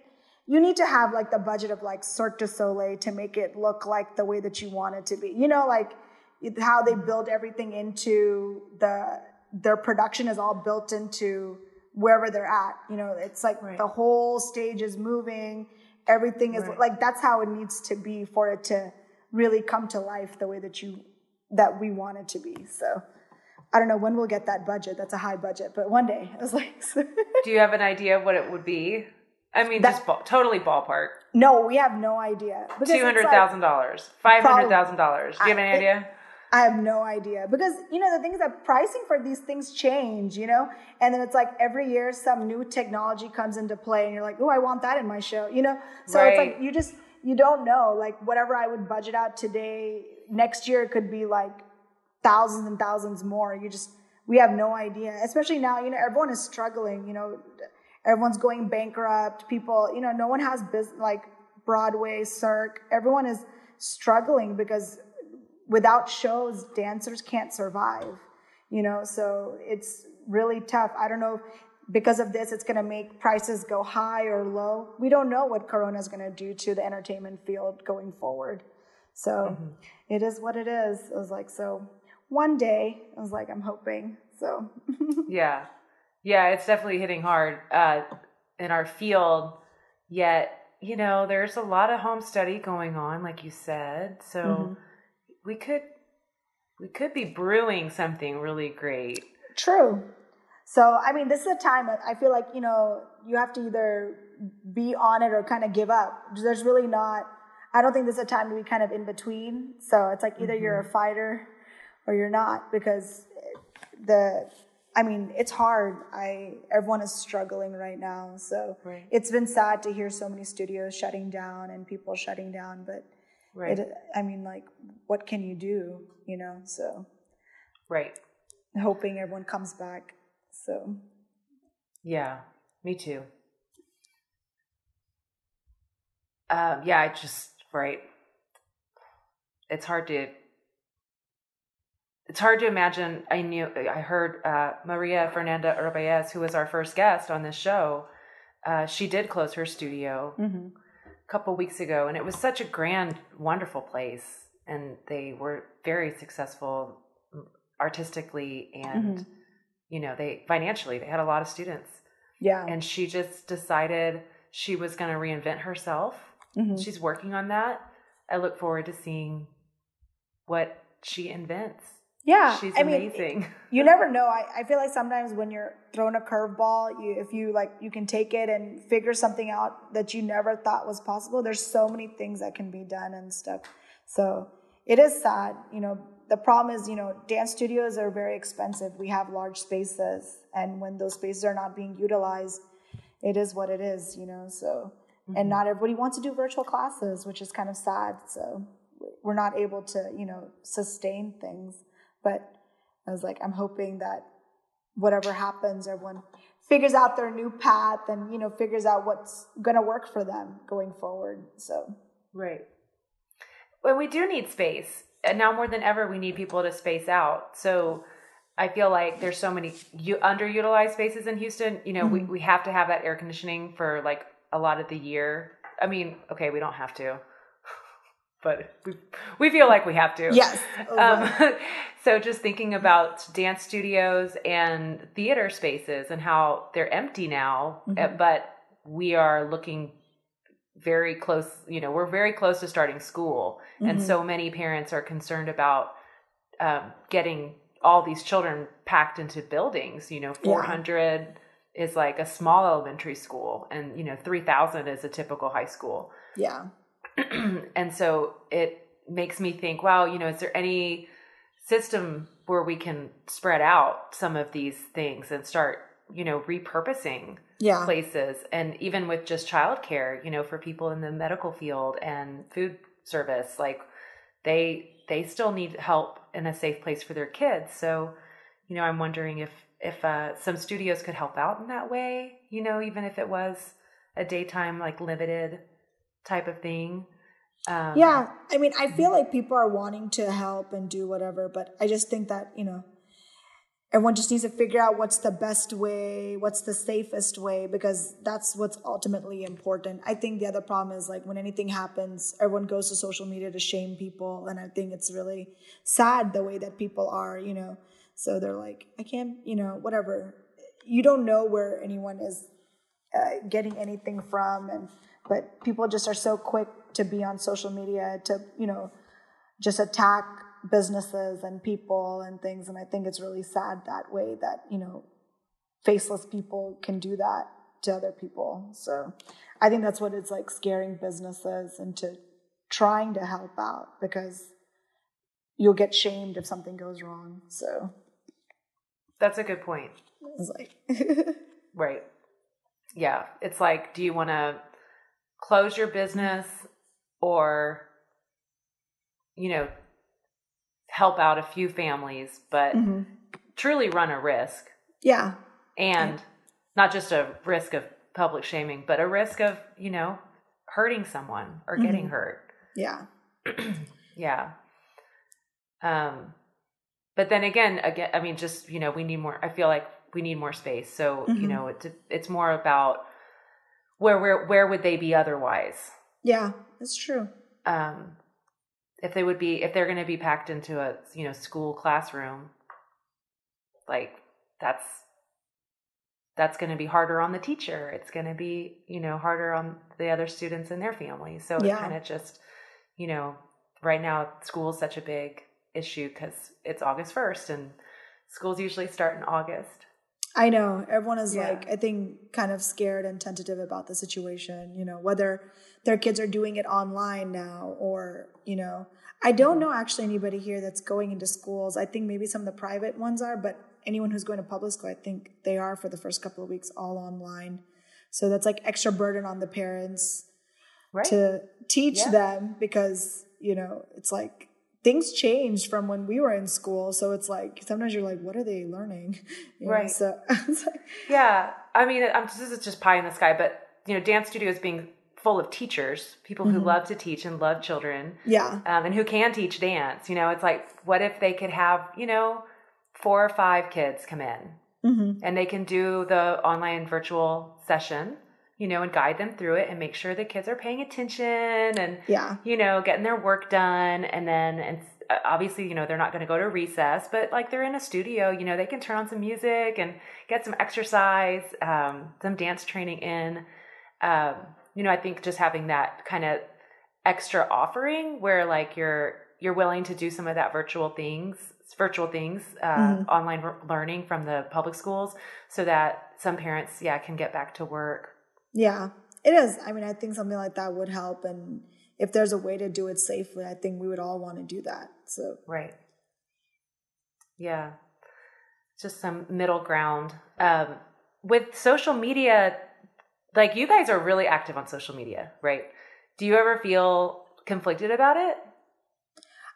you need to have like the budget of like Cirque du Soleil to make it look like the way that you want it to be. You know, like how they build everything into the their production is all built into wherever they're at. You know, it's like Right. the whole stage is moving. Everything is Right. like that's how it needs to be for it to really come to life the way that you that we want it to be. So I don't know when we'll get that budget. That's a high budget, but one day I was like, Do you have an idea of what it would be? I mean, That- just ball, totally ballpark. no, we have no idea. Because it's Two hundred like- dollars, five hundred thousand dollars. Do you have any idea? I have no idea because you know the thing is that pricing for these things change, you know, and then it's like every year some new technology comes into play, and you're like, oh, I want that in my show, you know. So right. it's like you just you don't know, like whatever I would budget out today, next year it could be like thousands and thousands more. You just we have no idea, especially now. You know, everyone is struggling. You know, everyone's going bankrupt. People, you know, no one has business like Broadway, Cirque. Everyone is struggling because without shows, dancers can't survive, you know, so it's really tough. I don't know if because of this, it's going to make prices go high or low. We don't know what Corona is going to do to the entertainment field going forward. So mm-hmm. it is what it is. I was like, so one day, I was like, I'm hoping. So yeah, yeah, it's definitely hitting hard uh, in our field. Yet, you know, there's a lot of home study going on, like you said. So. Mm-hmm we could we could be brewing something really great. True. So I mean, this is a time I feel like you know you have to either be on it or kind of give up. There's really not. I don't think there's a time to be kind of in between. So it's like either mm-hmm. you're a mm-hmm. fighter or you're not because the I mean, it's hard. I everyone is struggling right now. So right. it's been sad to hear so many studios shutting down and people shutting down, but Right. It, I mean, like, what can you do? You know, so. Right. Hoping everyone comes back. So. Yeah, me too. Um, yeah, I just right. It's hard to. It's hard to imagine. I knew. I heard uh, Maria Fernanda Urbaez, who was our first guest on this show. Uh, she did close her studio. Mm-hmm couple weeks ago, and it was such a grand, wonderful place, and they were very successful artistically and mm-hmm. you know they financially they had a lot of students. Yeah. And she just decided she was going to reinvent herself. Mm-hmm. she's working on that. I look forward to seeing what she invents yeah, she's I amazing. Mean, you never know. I, I feel like sometimes when you're thrown a curveball, you if you like you can take it and figure something out that you never thought was possible. There's so many things that can be done and stuff. So it is sad. You know, the problem is, you know, dance studios are very expensive. We have large spaces, and when those spaces are not being utilized, it is what it is. You know, so mm-hmm. and not everybody wants to do virtual classes, which is kind of sad. So we're not able to, you know, sustain things. But I was like, I'm hoping that whatever happens, everyone figures out their new path and, you know, figures out what's going to work for them going forward. So, right. Well, we do need space. And now more than ever, we need people to space out. So, I feel like there's so many you underutilized spaces in Houston. You know, mm-hmm. we, we have to have that air conditioning for like a lot of the year. I mean, okay, we don't have to but we, we feel like we have to. Yes. Um, so just thinking about dance studios and theater spaces and how they're empty now, mm-hmm. Eh, but we are looking very close, you know, we're very close to starting school. Mm-hmm. And so many parents are concerned about um, getting all these children packed into buildings, you know, 400 yeah. is like a small elementary school and, you know, 3000 is a typical high school. Yeah. and so it makes me think, wow, you know, is there any system where we can spread out some of these things and start, you know, repurposing yeah. places and even with just childcare, you know, for people in the medical field and food service, like they they still need help in a safe place for their kids. So, you know, I'm wondering if if uh, some studios could help out in that way, you know, even if it was a daytime like limited type of thing. Um, yeah, I mean, I feel like people are wanting to help and do whatever, but I just think that you know, everyone just needs to figure out what's the best way, what's the safest way, because that's what's ultimately important. I think the other problem is like when anything happens, everyone goes to social media to shame people, and I think it's really sad the way that people are, you know. So they're like, I can't, you know, whatever. You don't know where anyone is uh, getting anything from, and but people just are so quick to be on social media to you know just attack businesses and people and things and i think it's really sad that way that you know faceless people can do that to other people so i think that's what it's like scaring businesses into trying to help out because you'll get shamed if something goes wrong. So That's a good point. it's like, Right. Yeah. It's like, do you want to close your business or, you know, help out a few families, but Mhm. truly run a risk? yeah, And not just a risk of public shaming, but a risk of, you know, hurting someone or getting Mhm. hurt. yeah, Yeah. Um, but then again, again, I mean, just you know, we need more. I feel like we need more space. So you Mhm. know, it's it's more about where where where would they be otherwise? yeah, it's true. Um, if they would be if they're going to be packed into a you know school classroom, like that's that's going to be harder on the teacher. It's going to be you know harder on the other students and their families. So Yeah. it kind of just you know right now school is such a big issue because it's August first and schools usually start in August. I know everyone is Yeah. like, I think, kind of scared and tentative about the situation. You know, whether their kids are doing it online now or, you know, I don't know actually anybody here that's going into schools. I think maybe some of the private ones are, but anyone who's going to public school, I think they are for the first couple of weeks all online. So that's like extra burden on the parents Right. to teach Yeah. them because, you know, it's like things changed from when we were in school. So it's like sometimes you're like, what are they learning? You know, Right. So it's like, Yeah, I mean, I'm, this is just pie in the sky, but you know, dance studios being full of teachers, people who Mhm. love to teach and love children, yeah. um, and who can teach dance. You know, it's like, what if they could have, you know, four or five kids come in hmm and they can do the online virtual session, you know, and guide them through it and make sure the kids are paying attention and Yeah. you know, getting their work done. And then, and uh, obviously, you know, they're not going to go to recess, but like they're in a studio, you know, they can turn on some music and get some exercise, um, some dance training in. Um, you know, I think just having that kind of extra offering where like you're, you're willing to do some of that virtual things, virtual things, uh, Mhm. online r- learning from the public schools so that some parents, yeah, can get back to work. Yeah. It is. I mean, I think something like that would help. And if there's a way to do it safely, I think we would all want to do that. So, Right. Yeah. Just some middle ground. Um, with social media, like you guys are really active on social media, right? Do you ever feel conflicted about it?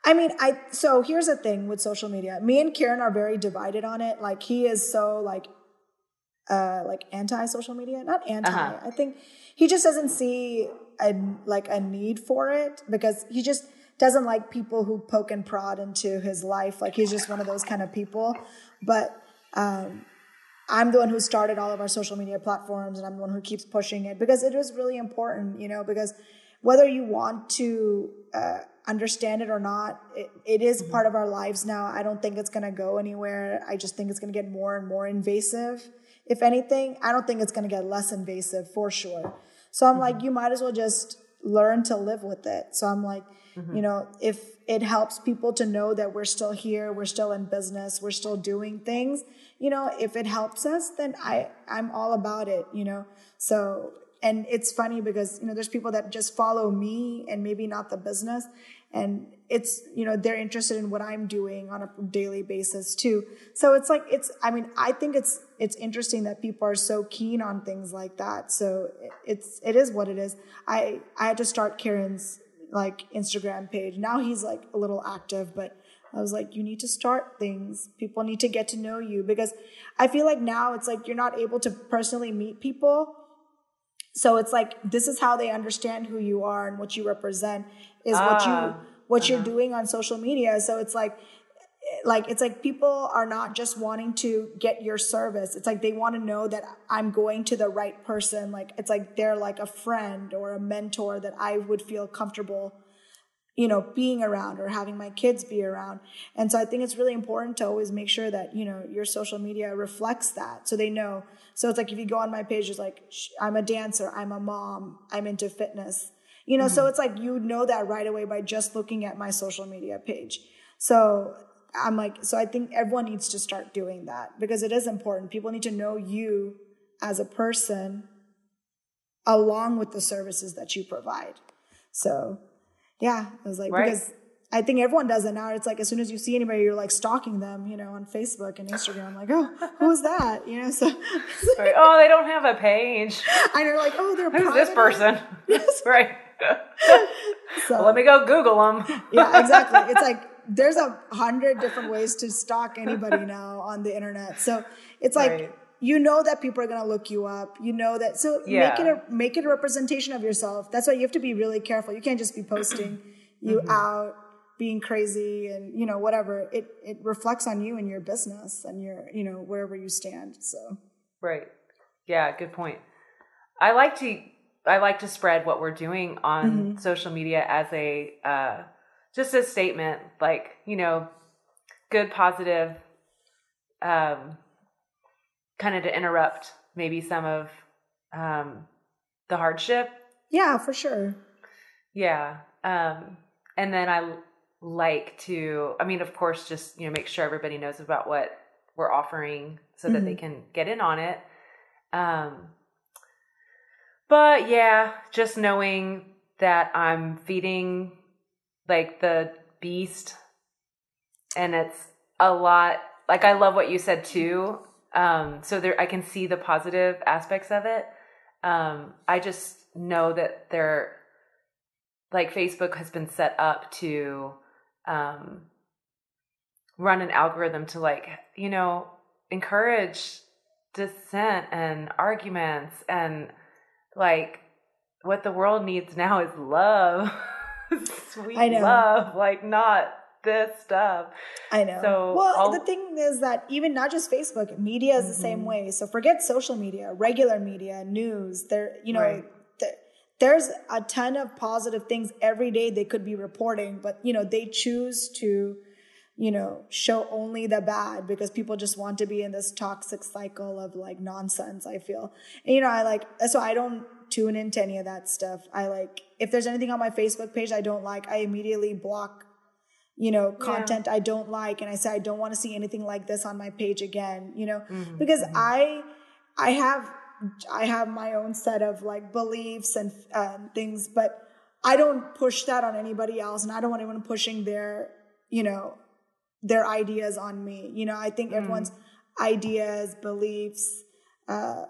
I mean, I, so here's the thing with social media. Me and Kiran are very divided on it. Like, he is so, like, uh, like anti social media, not anti. Uh-huh. I think he just doesn't see a like a need for it because he just doesn't like people who poke and prod into his life. Like he's just one of those kind of people. But um, I'm the one who started all of our social media platforms, and I'm the one who keeps pushing it because it is really important, you know. Because whether you want to uh, understand it or not, it, it is part of our lives now. I don't think it's going to go anywhere. I just think it's going to get more and more invasive. If anything, I don't think it's going to get less invasive for sure. So I'm like, mm-hmm. you might as well just learn to live with it. So I'm like, you mm-hmm. know, if it helps people to know that we're still here, we're still in business, we're still doing things, you know, if it helps us, then I I'm all about it, you know. So and it's funny because you know there's people that just follow me and maybe not the business and it's you know they're interested in what i'm doing on a daily basis too. So it's like it's i mean i think it's it's interesting that people are so keen on things like that. So it's it is what it is. I i had to start Kiran's like instagram page. Now he's like a little active but I was like, you need to start things. People need to get to know you. Because I feel like now it's like you're not able to personally meet people. So it's like this is how they understand who you are and what you represent is what Ah, you what you're doing on social media. So it's like like it's like people are not just wanting to get your service. It's like they want to know that I'm going to the right person. Like it's like they're like a friend or a mentor that I would feel comfortable you know, being around or having my kids be around. And so I think it's really important to always make sure that, you know, your social media reflects that so they know. So it's like if you go on my page, it's like, I'm a dancer, I'm a mom, I'm into fitness. You know, so mm-hmm. it's like you know that right away by just looking at my social media page. So I'm like, so I think everyone needs to start doing that because it is important. People need to know you as a person along with the services that you provide. So yeah, I was like, Right. because I think everyone does it now. It's like as soon as you see anybody, you're like stalking them, you know, on Facebook and Instagram. Like, oh, who's that? You know, so right. oh, they don't have a page. And you're like, oh, they're who's this person? Right. So well, let me go Google them. yeah, exactly. It's like there's a hundred different ways to stalk anybody now on the internet. So it's like Right. you know that people are gonna look you up. You know that. So Yeah. make it a make it a representation of yourself. That's why you have to be really careful. You can't just be posting you Mm-hmm. out being crazy and you know whatever. It it reflects on you and your business and your you know wherever you stand. So Right. Yeah, good point. I like to I like to spread what we're doing on Mm-hmm. social media as a uh just a statement like, you know, good positive um kind of to interrupt maybe some of um the hardship. yeah, for sure. Yeah. Um and then I like to I mean of course just, you know, make sure everybody knows about what we're offering so that they can get in on it. Um but yeah, just knowing that I'm feeding like the beast and it's a lot like I love what you said too. Um so there I can see the positive aspects of it. Um I just know that there like Facebook has been set up to um run an algorithm to like, you know, encourage dissent and arguments and like what the world needs now is love. Sweet love, like not this stuff. I know. So, well, I'll- the thing is that even not just Facebook, media is the same Mm-hmm. way. So forget social media, regular media, news. There, you know, Right. th- there's a ton of positive things every day they could be reporting, but you know they choose to, you know, show only the bad because people just want to be in this toxic cycle of like nonsense. I feel, and, you know, I like so I don't tune into any of that stuff. I like if there's anything on my Facebook page I don't like, I immediately block you know, content I don't like and I say I don't want to see anything like this on my page again, you know, because I I have I have my own set of like beliefs and um, things, but I don't push that on anybody else and I don't want anyone pushing their, you know, their ideas on me. You know, I think everyone's ideas, beliefs, uh,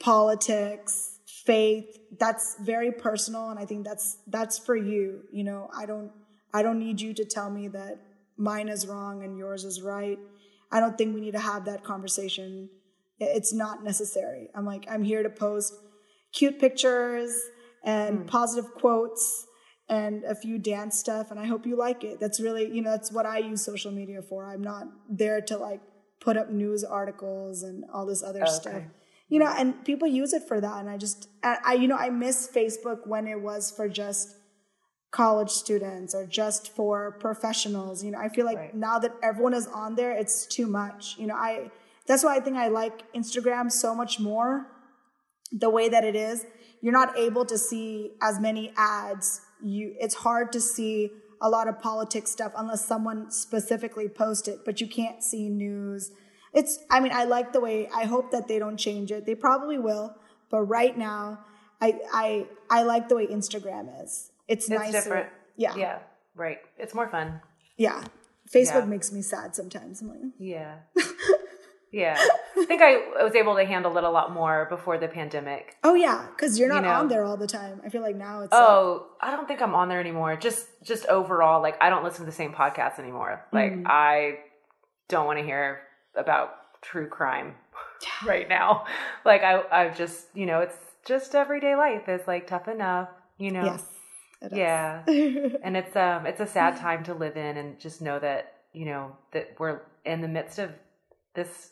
politics, faith, that's very personal and I think that's that's for you. You know, I don't I don't need you to tell me that mine is wrong and yours is right. I don't think we need to have that conversation. It's not necessary. I'm like, I'm here to post cute pictures and positive quotes and a few dance stuff, and I hope you like it. That's really, you know, that's what I use social media for. I'm not there to like put up news articles and all this other oh, stuff. You know, and people use it for that. And I just, I, I, you know, I miss Facebook when it was for just college students or just for professionals. You know, I feel like Right. now that everyone is on there, it's too much. You know, I that's why I think I like Instagram so much more the way that it is. You're not able to see as many ads. You it's hard to see a lot of politics stuff unless someone specifically post it, but you can't see news. It's I mean, I like the way I hope that they don't change it. They probably will, but right now I I I like the way Instagram is. It's, It's nicer. different. Yeah. Yeah. Right. It's more fun. Yeah. Facebook Yeah. makes me sad sometimes. I'm like, Yeah. yeah. I think I was able to handle it a lot more before the pandemic. oh yeah, because you're not You know. on there all the time. I feel like now it's like, Oh, I don't think I'm on there anymore. Just just overall, like I don't listen to the same podcasts anymore. Like Mm. I don't want to hear about true crime right now. Like I I've just you know, it's just everyday life is like tough enough, you know. yes. Yeah. and it's um it's a sad time to live in and just know that, you know, that we're in the midst of this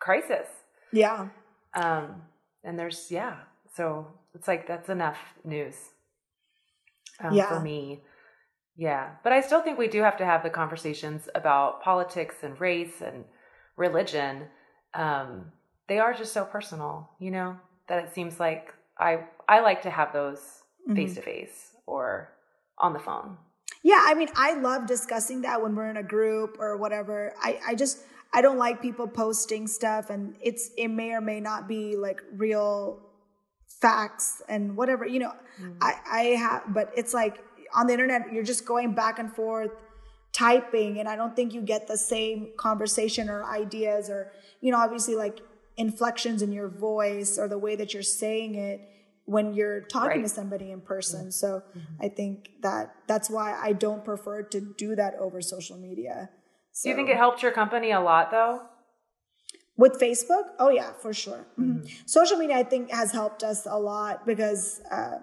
crisis. yeah. Um, and there's yeah, so it's like that's enough news um, Yeah. for me. Yeah, but I still think we do have to have the conversations about politics and race and religion. Um, they are just so personal, you know, that it seems like I I like to have those face to face or on the phone. Yeah, I mean, I love discussing that when we're in a group or whatever. I, I just I don't like people posting stuff and it's it may or may not be like real facts and whatever, you know. I I have but it's like on the internet, you're just going back and forth typing, and I don't think you get the same conversation or ideas or, you know, obviously like inflections in your voice or the way that you're saying it when you're talking right. to somebody in person. Mm-hmm. So mm-hmm. I think that that's why I don't prefer to do that over social media. So, do you think it helped your company a lot though? With Facebook? Oh yeah, for sure. Mm-hmm. mm-hmm. Social media, I think, has helped us a lot because, uh,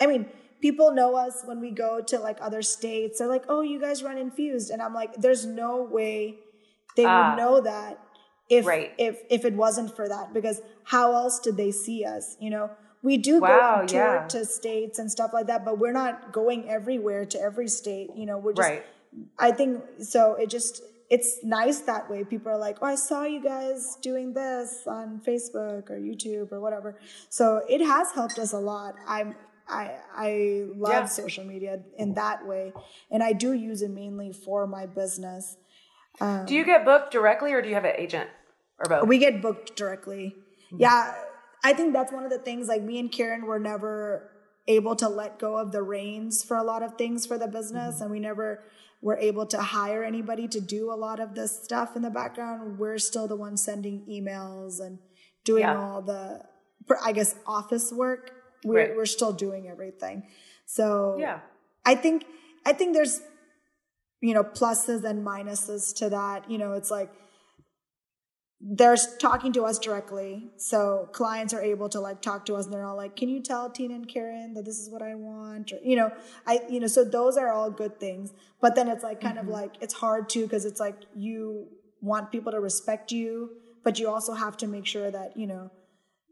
I mean, people know us when we go to like other states. They're like, "Oh, you guys run infused," and I'm like, "There's no way they uh, would ah. know that if right. if if it wasn't for that because how else did they see us? You know." We do wow, go on tour yeah. to states and stuff like that, but we're not going everywhere to every state. You know, we're just. Right. I think so. It just it's nice that way. People are like, "Oh, I saw you guys doing this on Facebook or YouTube or whatever." So it has helped us a lot. I'm I I love yeah. social media in that way, and I do use it mainly for my business. Um, do you get booked directly, or do you have an agent, or both? We get booked directly. Mm-hmm. Yeah, I think that's one of the things. Like me and Kiran were never able to let go of the reins for a lot of things for the business, mm-hmm. and we never were able to hire anybody to do a lot of this stuff in the background. We're still the ones sending emails and doing yeah. all the, I guess, office work. We're, right. we're still doing everything. So yeah, I think, I think there's, you know, pluses and minuses to that. You know, it's like, they're talking to us directly. So clients are able to like talk to us and they're all like, can you tell Tina and Kiran that this is what I want? Or, you know, I, you know, so those are all good things. But then it's like kind mm-hmm. of like, it's hard too, because it's like you want people to respect you, but you also have to make sure that, you know,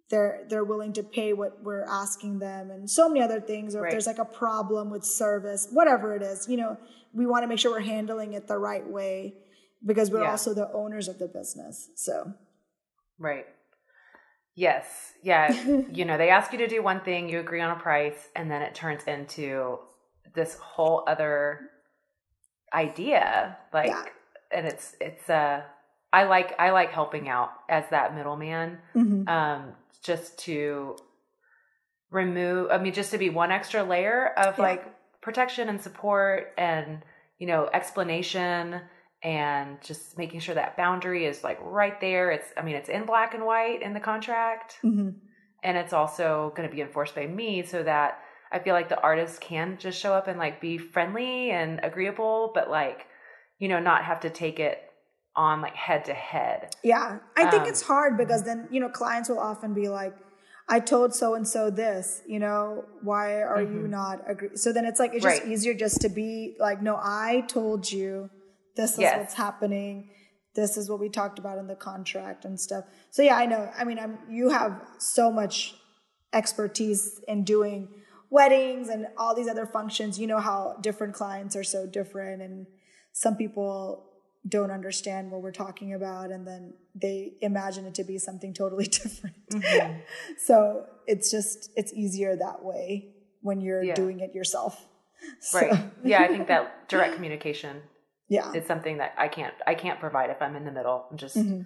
they're, they're willing to pay what we're asking them and so many other things. Or right. if there's like a problem with service, whatever it is, you know, we want to make sure we're handling it the right way because we're yeah. also the owners of the business. So, right. Yes. Yeah. you know, they ask you to do one thing, you agree on a price, and then it turns into this whole other idea. Like, yeah. and it's, it's, uh, I like, I like helping out as that middleman, mm-hmm. um, just to remove, I mean, just to be one extra layer of yeah. like protection and support and, you know, explanation and just making sure that boundary is like right there. It's, I mean, it's in black and white in the contract. Mm-hmm. And it's also going to be enforced by me so that I feel like the artist can just show up and like be friendly and agreeable, but like, you know, not have to take it on like head to head. Yeah. I think um, it's hard because then, you know, clients will often be like, I told so and so this, you know, why are mm-hmm. you not agree? So then it's like, it's just right. easier just to be like, no, I told you this is yes. what's happening. This is what we talked about in the contract and stuff. So yeah, I know. I mean, I'm, you have so much expertise in doing weddings and all these other functions. You know how different clients are so different and some people don't understand what we're talking about and then they imagine it to be something totally different. Mm-hmm. so it's just, it's easier that way when you're yeah. doing it yourself. Right. So. yeah. I think that direct communication yeah it's something that i can't i can't provide if i'm in the middle I'm just mm-hmm.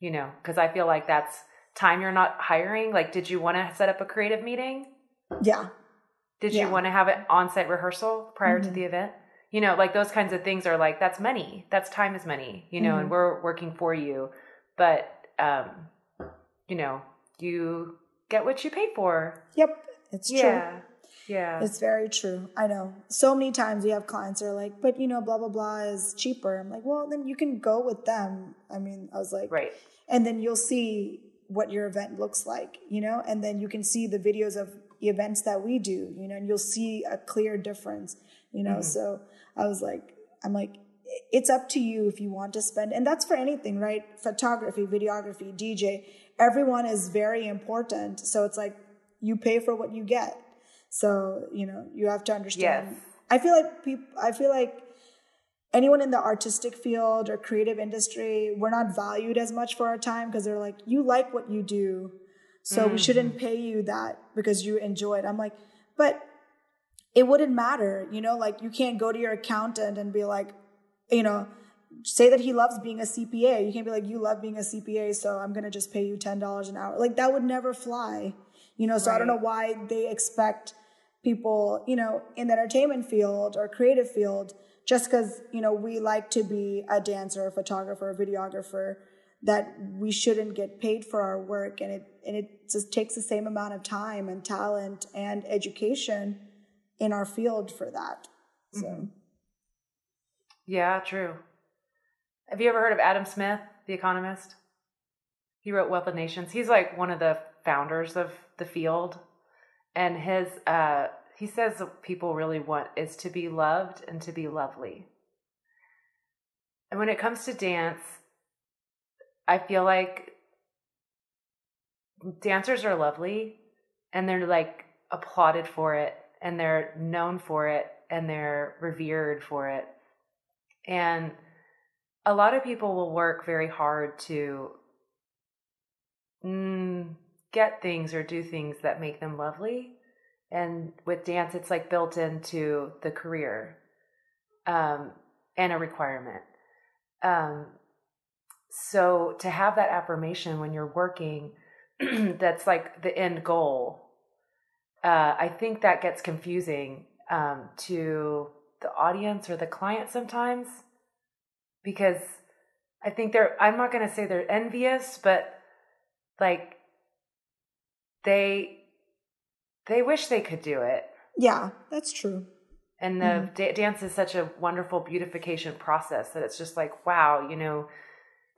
you know because i feel like that's time you're not hiring like did you want to set up a creative meeting yeah did yeah. you want to have an on-site rehearsal prior mm-hmm. to the event you know like those kinds of things are like that's money that's time is money you know mm-hmm. and we're working for you but um you know you get what you pay for yep it's yeah. true yeah. It's very true. I know. So many times we have clients that are like, but you know, blah, blah, blah is cheaper. I'm like, well, then you can go with them. I mean, I was like, right. And then you'll see what your event looks like, you know, and then you can see the videos of events that we do, you know, and you'll see a clear difference, you know. Mm-hmm. So I was like, I'm like, it's up to you if you want to spend, and that's for anything, right? Photography, videography, DJ, everyone is very important. So it's like you pay for what you get so, you know, you have to understand. Yes. I feel like people, I feel like anyone in the artistic field or creative industry, we're not valued as much for our time because they're like, you like what you do. So mm-hmm. we shouldn't pay you that because you enjoy it. I'm like, but it wouldn't matter, you know, like you can't go to your accountant and be like, you know, say that he loves being a CPA. You can't be like, you love being a CPA, so I'm going to just pay you $10 an hour. Like that would never fly, you know, so right. I don't know why they expect people, you know, in the entertainment field or creative field, just because, you know, we like to be a dancer, a photographer, a videographer, that we shouldn't get paid for our work. And it, and it just takes the same amount of time and talent and education in our field for that. So. Mm-hmm. Yeah, true. Have you ever heard of Adam Smith, the economist? He wrote Wealth of Nations. He's like one of the founders of the field. And his uh, he says people really want is to be loved and to be lovely. And when it comes to dance, I feel like dancers are lovely and they're like applauded for it and they're known for it and they're revered for it. And a lot of people will work very hard to mm, get things or do things that make them lovely. And with dance it's like built into the career um, and a requirement. Um, so to have that affirmation when you're working that's like the end goal uh, i think that gets confusing um, to the audience or the client sometimes because i think they're i'm not going to say they're envious but like they they wish they could do it. Yeah, that's true. And the mm-hmm. da- dance is such a wonderful beautification process that it's just like, wow, you know,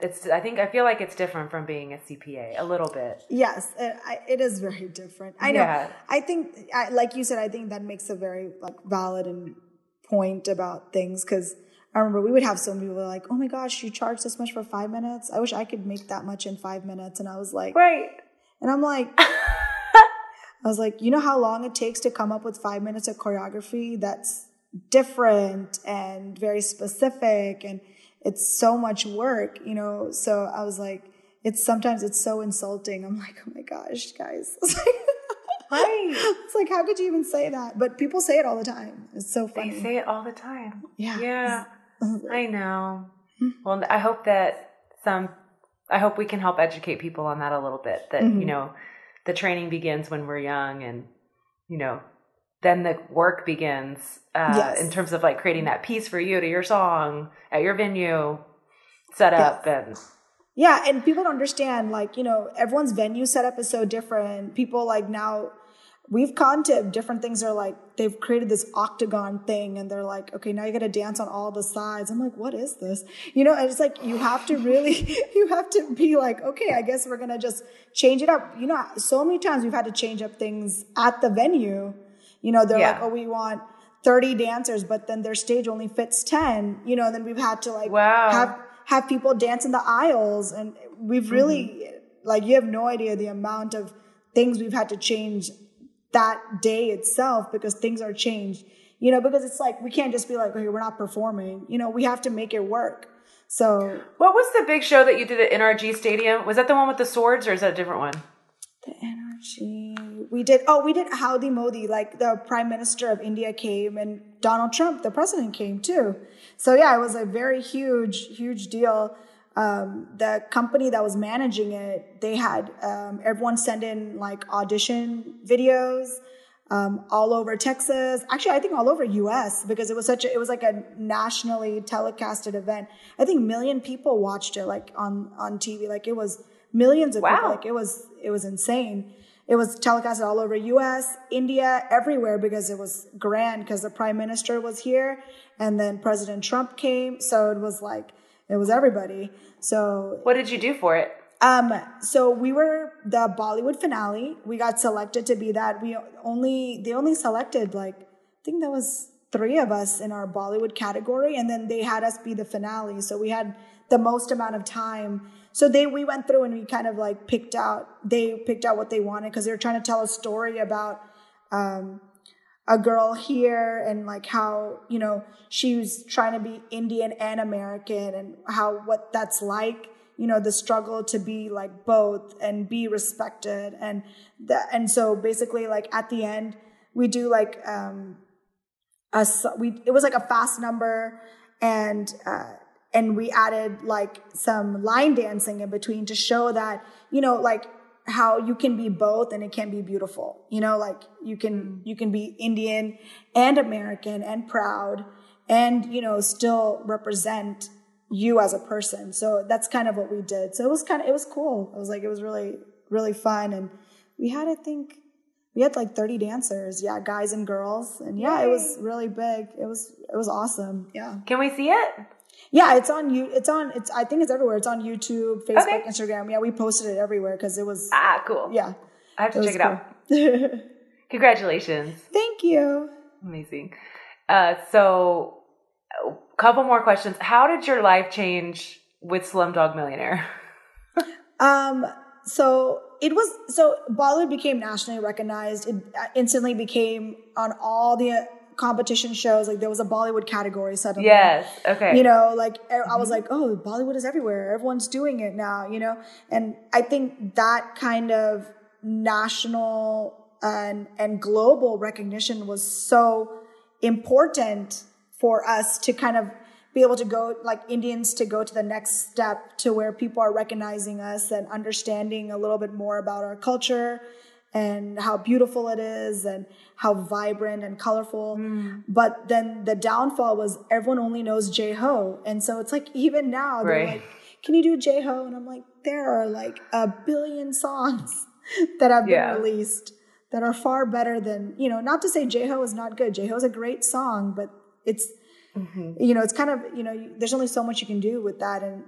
it's i think i feel like it's different from being a cpa a little bit yes it, it is very different i know yeah. i think I, like you said i think that makes a very like valid and point about things because i remember we would have some people like oh my gosh you charge this much for five minutes i wish i could make that much in five minutes and i was like right and i'm like I was like, you know how long it takes to come up with five minutes of choreography that's different and very specific and it's so much work, you know? So I was like, it's sometimes it's so insulting. I'm like, oh my gosh, guys. right. It's like, how could you even say that? But people say it all the time. It's so funny. They say it all the time. Yeah. Yeah. I know. Well, I hope that some, I hope we can help educate people on that a little bit. That, mm-hmm. you know, the training begins when we're young and you know then the work begins uh, yes. in terms of like creating that piece for you to your song at your venue set up yes. and yeah and people don't understand like you know everyone's venue setup is so different people like now we've gone to different things are like they've created this octagon thing and they're like okay now you got to dance on all the sides i'm like what is this you know it's like you have to really you have to be like okay i guess we're gonna just change it up you know so many times we've had to change up things at the venue you know they're yeah. like oh we want 30 dancers but then their stage only fits 10 you know and then we've had to like wow. have have people dance in the aisles and we've really mm-hmm. like you have no idea the amount of things we've had to change that day itself because things are changed. You know, because it's like we can't just be like, okay, we're not performing. You know, we have to make it work. So, what was the big show that you did at NRG Stadium? Was that the one with the swords, or is that a different one? The NRG. We did. Oh, we did Howdy Modi. Like the Prime Minister of India came, and Donald Trump, the president, came too. So yeah, it was a very huge, huge deal um, the company that was managing it, they had um, everyone send in like audition videos um, all over Texas. Actually, I think all over U.S. because it was such a, it was like a nationally telecasted event. I think million people watched it like on on TV. Like it was millions of wow. people. Like it was it was insane. It was telecasted all over U.S., India, everywhere because it was grand because the prime minister was here and then President Trump came. So it was like it was everybody. So what did you do for it? Um, so we were the Bollywood finale. We got selected to be that. We only they only selected like I think there was three of us in our Bollywood category, and then they had us be the finale. So we had the most amount of time. So they we went through and we kind of like picked out. They picked out what they wanted because they were trying to tell a story about um, a girl here and like how, you know, she was trying to be Indian and American and how what that's like, you know, the struggle to be like both and be respected. And that, and so basically like at the end, we do like, um, a, we, it was like a fast number and, uh, and we added like some line dancing in between to show that, you know, like how you can be both and it can be beautiful. You know, like you can mm-hmm. you can be Indian and American and proud and you know still represent you as a person. So that's kind of what we did. So it was kind of it was cool. It was like it was really really fun and we had I think we had like 30 dancers. Yeah, guys and girls. And yeah, Yay. it was really big. It was it was awesome. Yeah. Can we see it? Yeah, it's on you. It's on. It's. I think it's everywhere. It's on YouTube, Facebook, okay. Instagram. Yeah, we posted it everywhere because it was. Ah, cool. Yeah, I have to it check it cool. out. Congratulations. Thank you. Amazing. Uh, so, a couple more questions. How did your life change with Slumdog Millionaire? um. So it was so Bollywood became nationally recognized. It uh, instantly became on all the competition shows. Like there was a Bollywood category suddenly. Yes. Okay. You know, like I was mm-hmm. like, oh, Bollywood is everywhere. Everyone's doing it now. You know, and I think that kind of national and and global recognition was so important for us to kind of be able to go like Indians to go to the next step to where people are recognizing us and understanding a little bit more about our culture and how beautiful it is and how vibrant and colorful. Mm. But then the downfall was everyone only knows Jai Ho. And so it's like even now they're right. like, Can you do Jai Ho? And I'm like, there are like a billion songs that have been yeah. released that are far better than, you know, not to say Jai Ho is not good. Jai Ho is a great song, but it's mm-hmm. you know, it's kind of, you know, there's only so much you can do with that. And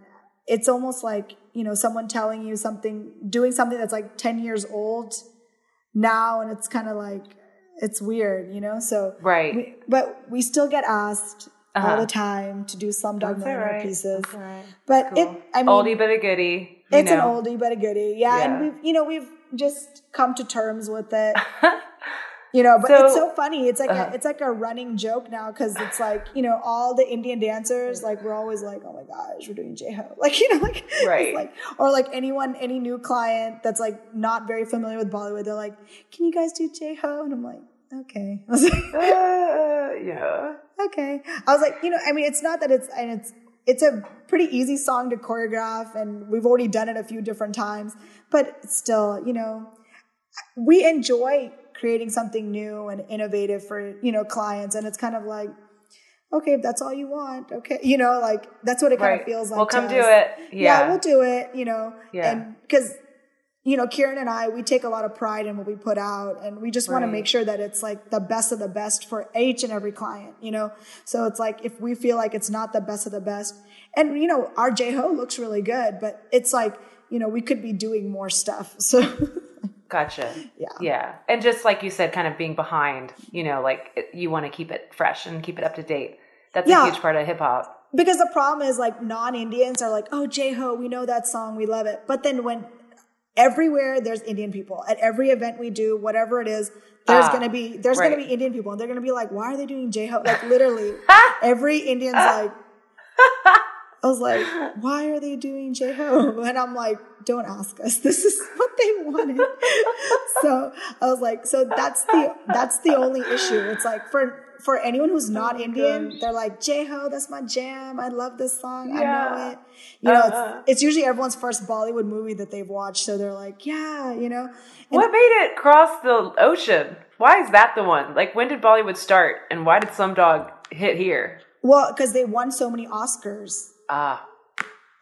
it's almost like, you know, someone telling you something, doing something that's like 10 years old now and it's kind of like it's weird, you know. So right, we, but we still get asked uh-huh. all the time to do Slumdog Millionaire right. pieces. Right. But cool. it, I mean, oldie but a goodie. It's know. an oldie but a goodie, yeah, yeah. And we've, you know, we've just come to terms with it. You know, but so, it's so funny. It's like uh, a, uh-huh. it's like a running joke now because it's like you know all the Indian dancers like we're always like oh my gosh we're doing Jai Ho like you know like right. like or like anyone any new client that's like not very familiar with Bollywood they're like can you guys do Jai Ho and I'm like okay. Like, uh, yeah. Okay. I was like you know I mean it's not that it's and it's it's a pretty easy song to choreograph and we've already done it a few different times but still you know we enjoy creating something new and innovative for, you know, clients. And it's kind of like, okay, if that's all you want, okay. You know, like that's what it kind right. of feels like. We'll come do it. Yeah. yeah. we'll do it, you know. Yeah. And because, you know, Kiran and I, we take a lot of pride in what we put out and we just right. want to make sure that it's like the best of the best for each and every client, you know? So it's like if we feel like it's not the best of the best and, you know, our Jai-Ho looks really good, but it's like, you know, we could be doing more stuff. So Gotcha. Yeah. Yeah. And just like you said, kind of being behind, you know, like you want to keep it fresh and keep it up to date. That's yeah. a huge part of hip hop. Because the problem is like non Indians are like, oh, Jai Ho, we know that song, we love it. But then when everywhere there's Indian people at every event we do, whatever it is, there's uh, gonna be there's right. gonna be Indian people, and they're gonna be like, why are they doing Jai Ho? Like literally, every Indian's like. I was like, why are they doing Jai Ho? And I'm like, don't ask us. This is what they wanted. so I was like, so that's the that's the only issue. It's like for for anyone who's not oh Indian, gosh. they're like Jai Ho, that's my jam. I love this song. Yeah. I know it. You know, uh-huh. it's, it's usually everyone's first Bollywood movie that they've watched, so they're like, yeah, you know. And what made it cross the ocean? Why is that the one? Like, when did Bollywood start, and why did Slumdog hit here? Well, because they won so many Oscars. Ah.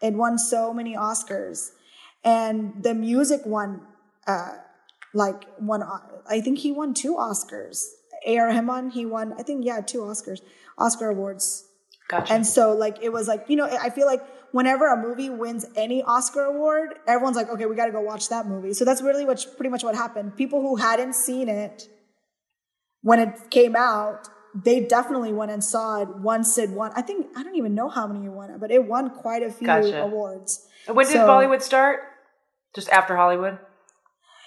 It won so many Oscars. And the music won, uh, like one, I think he won two Oscars. A.R. Rahman, he won, I think, yeah, two Oscars, Oscar awards. Gotcha. And so, like, it was like, you know, I feel like whenever a movie wins any Oscar award, everyone's like, okay, we got to go watch that movie. So that's really what, pretty much what happened. People who hadn't seen it when it came out they definitely went and saw it once it won. I think I don't even know how many it won, but it won quite a few gotcha. awards. When did Bollywood start? Just after Hollywood?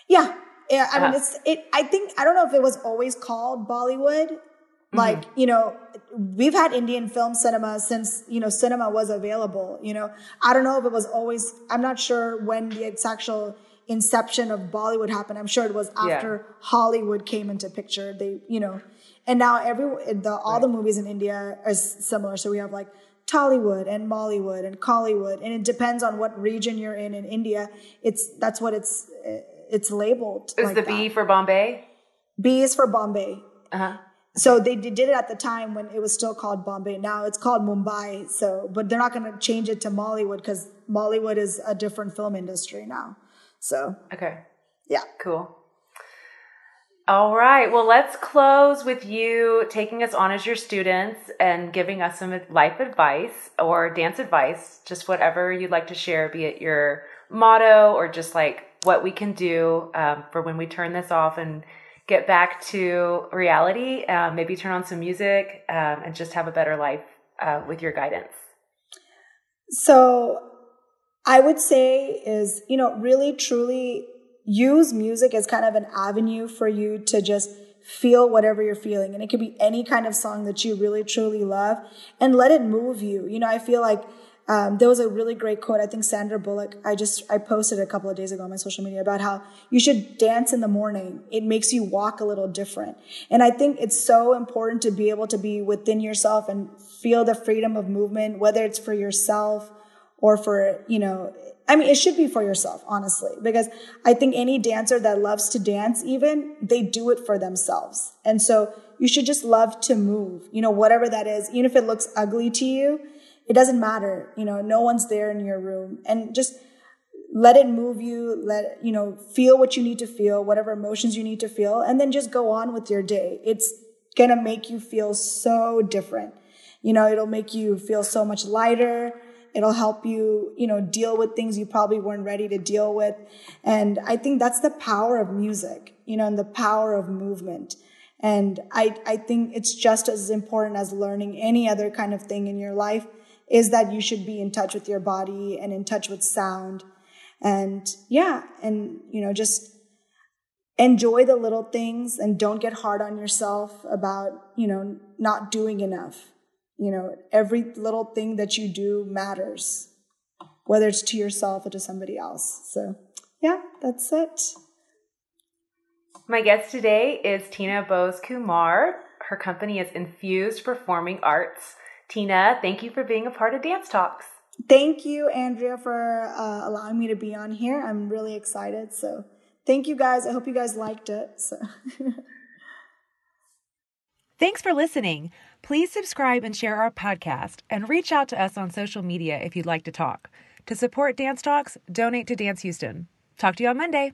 Yeah. Yeah, I uh-huh. mean it's it I think I don't know if it was always called Bollywood. Mm-hmm. Like, mm-hmm. you know, we've had Indian film cinema since, you know, cinema was available, you know. I don't know if it was always I'm not sure when the actual inception of Bollywood happened. I'm sure it was after yeah. Hollywood came into picture. They, you know, and now every the all right. the movies in India are similar. So we have like Tollywood and Mollywood and Kollywood, and it depends on what region you're in in India. It's that's what it's it's labeled. Is like the that. B for Bombay? B is for Bombay. Uh huh. So they did it at the time when it was still called Bombay. Now it's called Mumbai. So, but they're not going to change it to Mollywood because Mollywood is a different film industry now. So, Okay. yeah. Cool. All right. Well, let's close with you taking us on as your students and giving us some life advice or dance advice, just whatever you'd like to share, be it your motto or just like what we can do um, for when we turn this off and get back to reality. Um, maybe turn on some music um, and just have a better life uh, with your guidance. So I would say is, you know, really truly use music as kind of an avenue for you to just feel whatever you're feeling. And it could be any kind of song that you really truly love and let it move you. You know, I feel like um, there was a really great quote. I think Sandra Bullock. I just I posted a couple of days ago on my social media about how you should dance in the morning. It makes you walk a little different. And I think it's so important to be able to be within yourself and feel the freedom of movement, whether it's for yourself or for you know. I mean, it should be for yourself, honestly, because I think any dancer that loves to dance, even they do it for themselves. And so you should just love to move, you know, whatever that is, even if it looks ugly to you it doesn't matter. You know, no one's there in your room and just let it move you. Let, you know, feel what you need to feel, whatever emotions you need to feel, and then just go on with your day. It's going to make you feel so different. You know, it'll make you feel so much lighter. It'll help you, you know, deal with things you probably weren't ready to deal with. And I think that's the power of music, you know, and the power of movement. And I, I think it's just as important as learning any other kind of thing in your life is that you should be in touch with your body and in touch with sound. And yeah, and you know, just enjoy the little things and don't get hard on yourself about, you know, not doing enough. You know, every little thing that you do matters, whether it's to yourself or to somebody else. So yeah, that's it. My guest today is Tina Bose Kumar. Her company is Infused Performing Arts. Tina, thank you for being a part of Dance Talks. Thank you, Andrea, for uh, allowing me to be on here. I'm really excited. So, thank you guys. I hope you guys liked it. So. Thanks for listening. Please subscribe and share our podcast and reach out to us on social media if you'd like to talk. To support Dance Talks, donate to Dance Houston. Talk to you on Monday.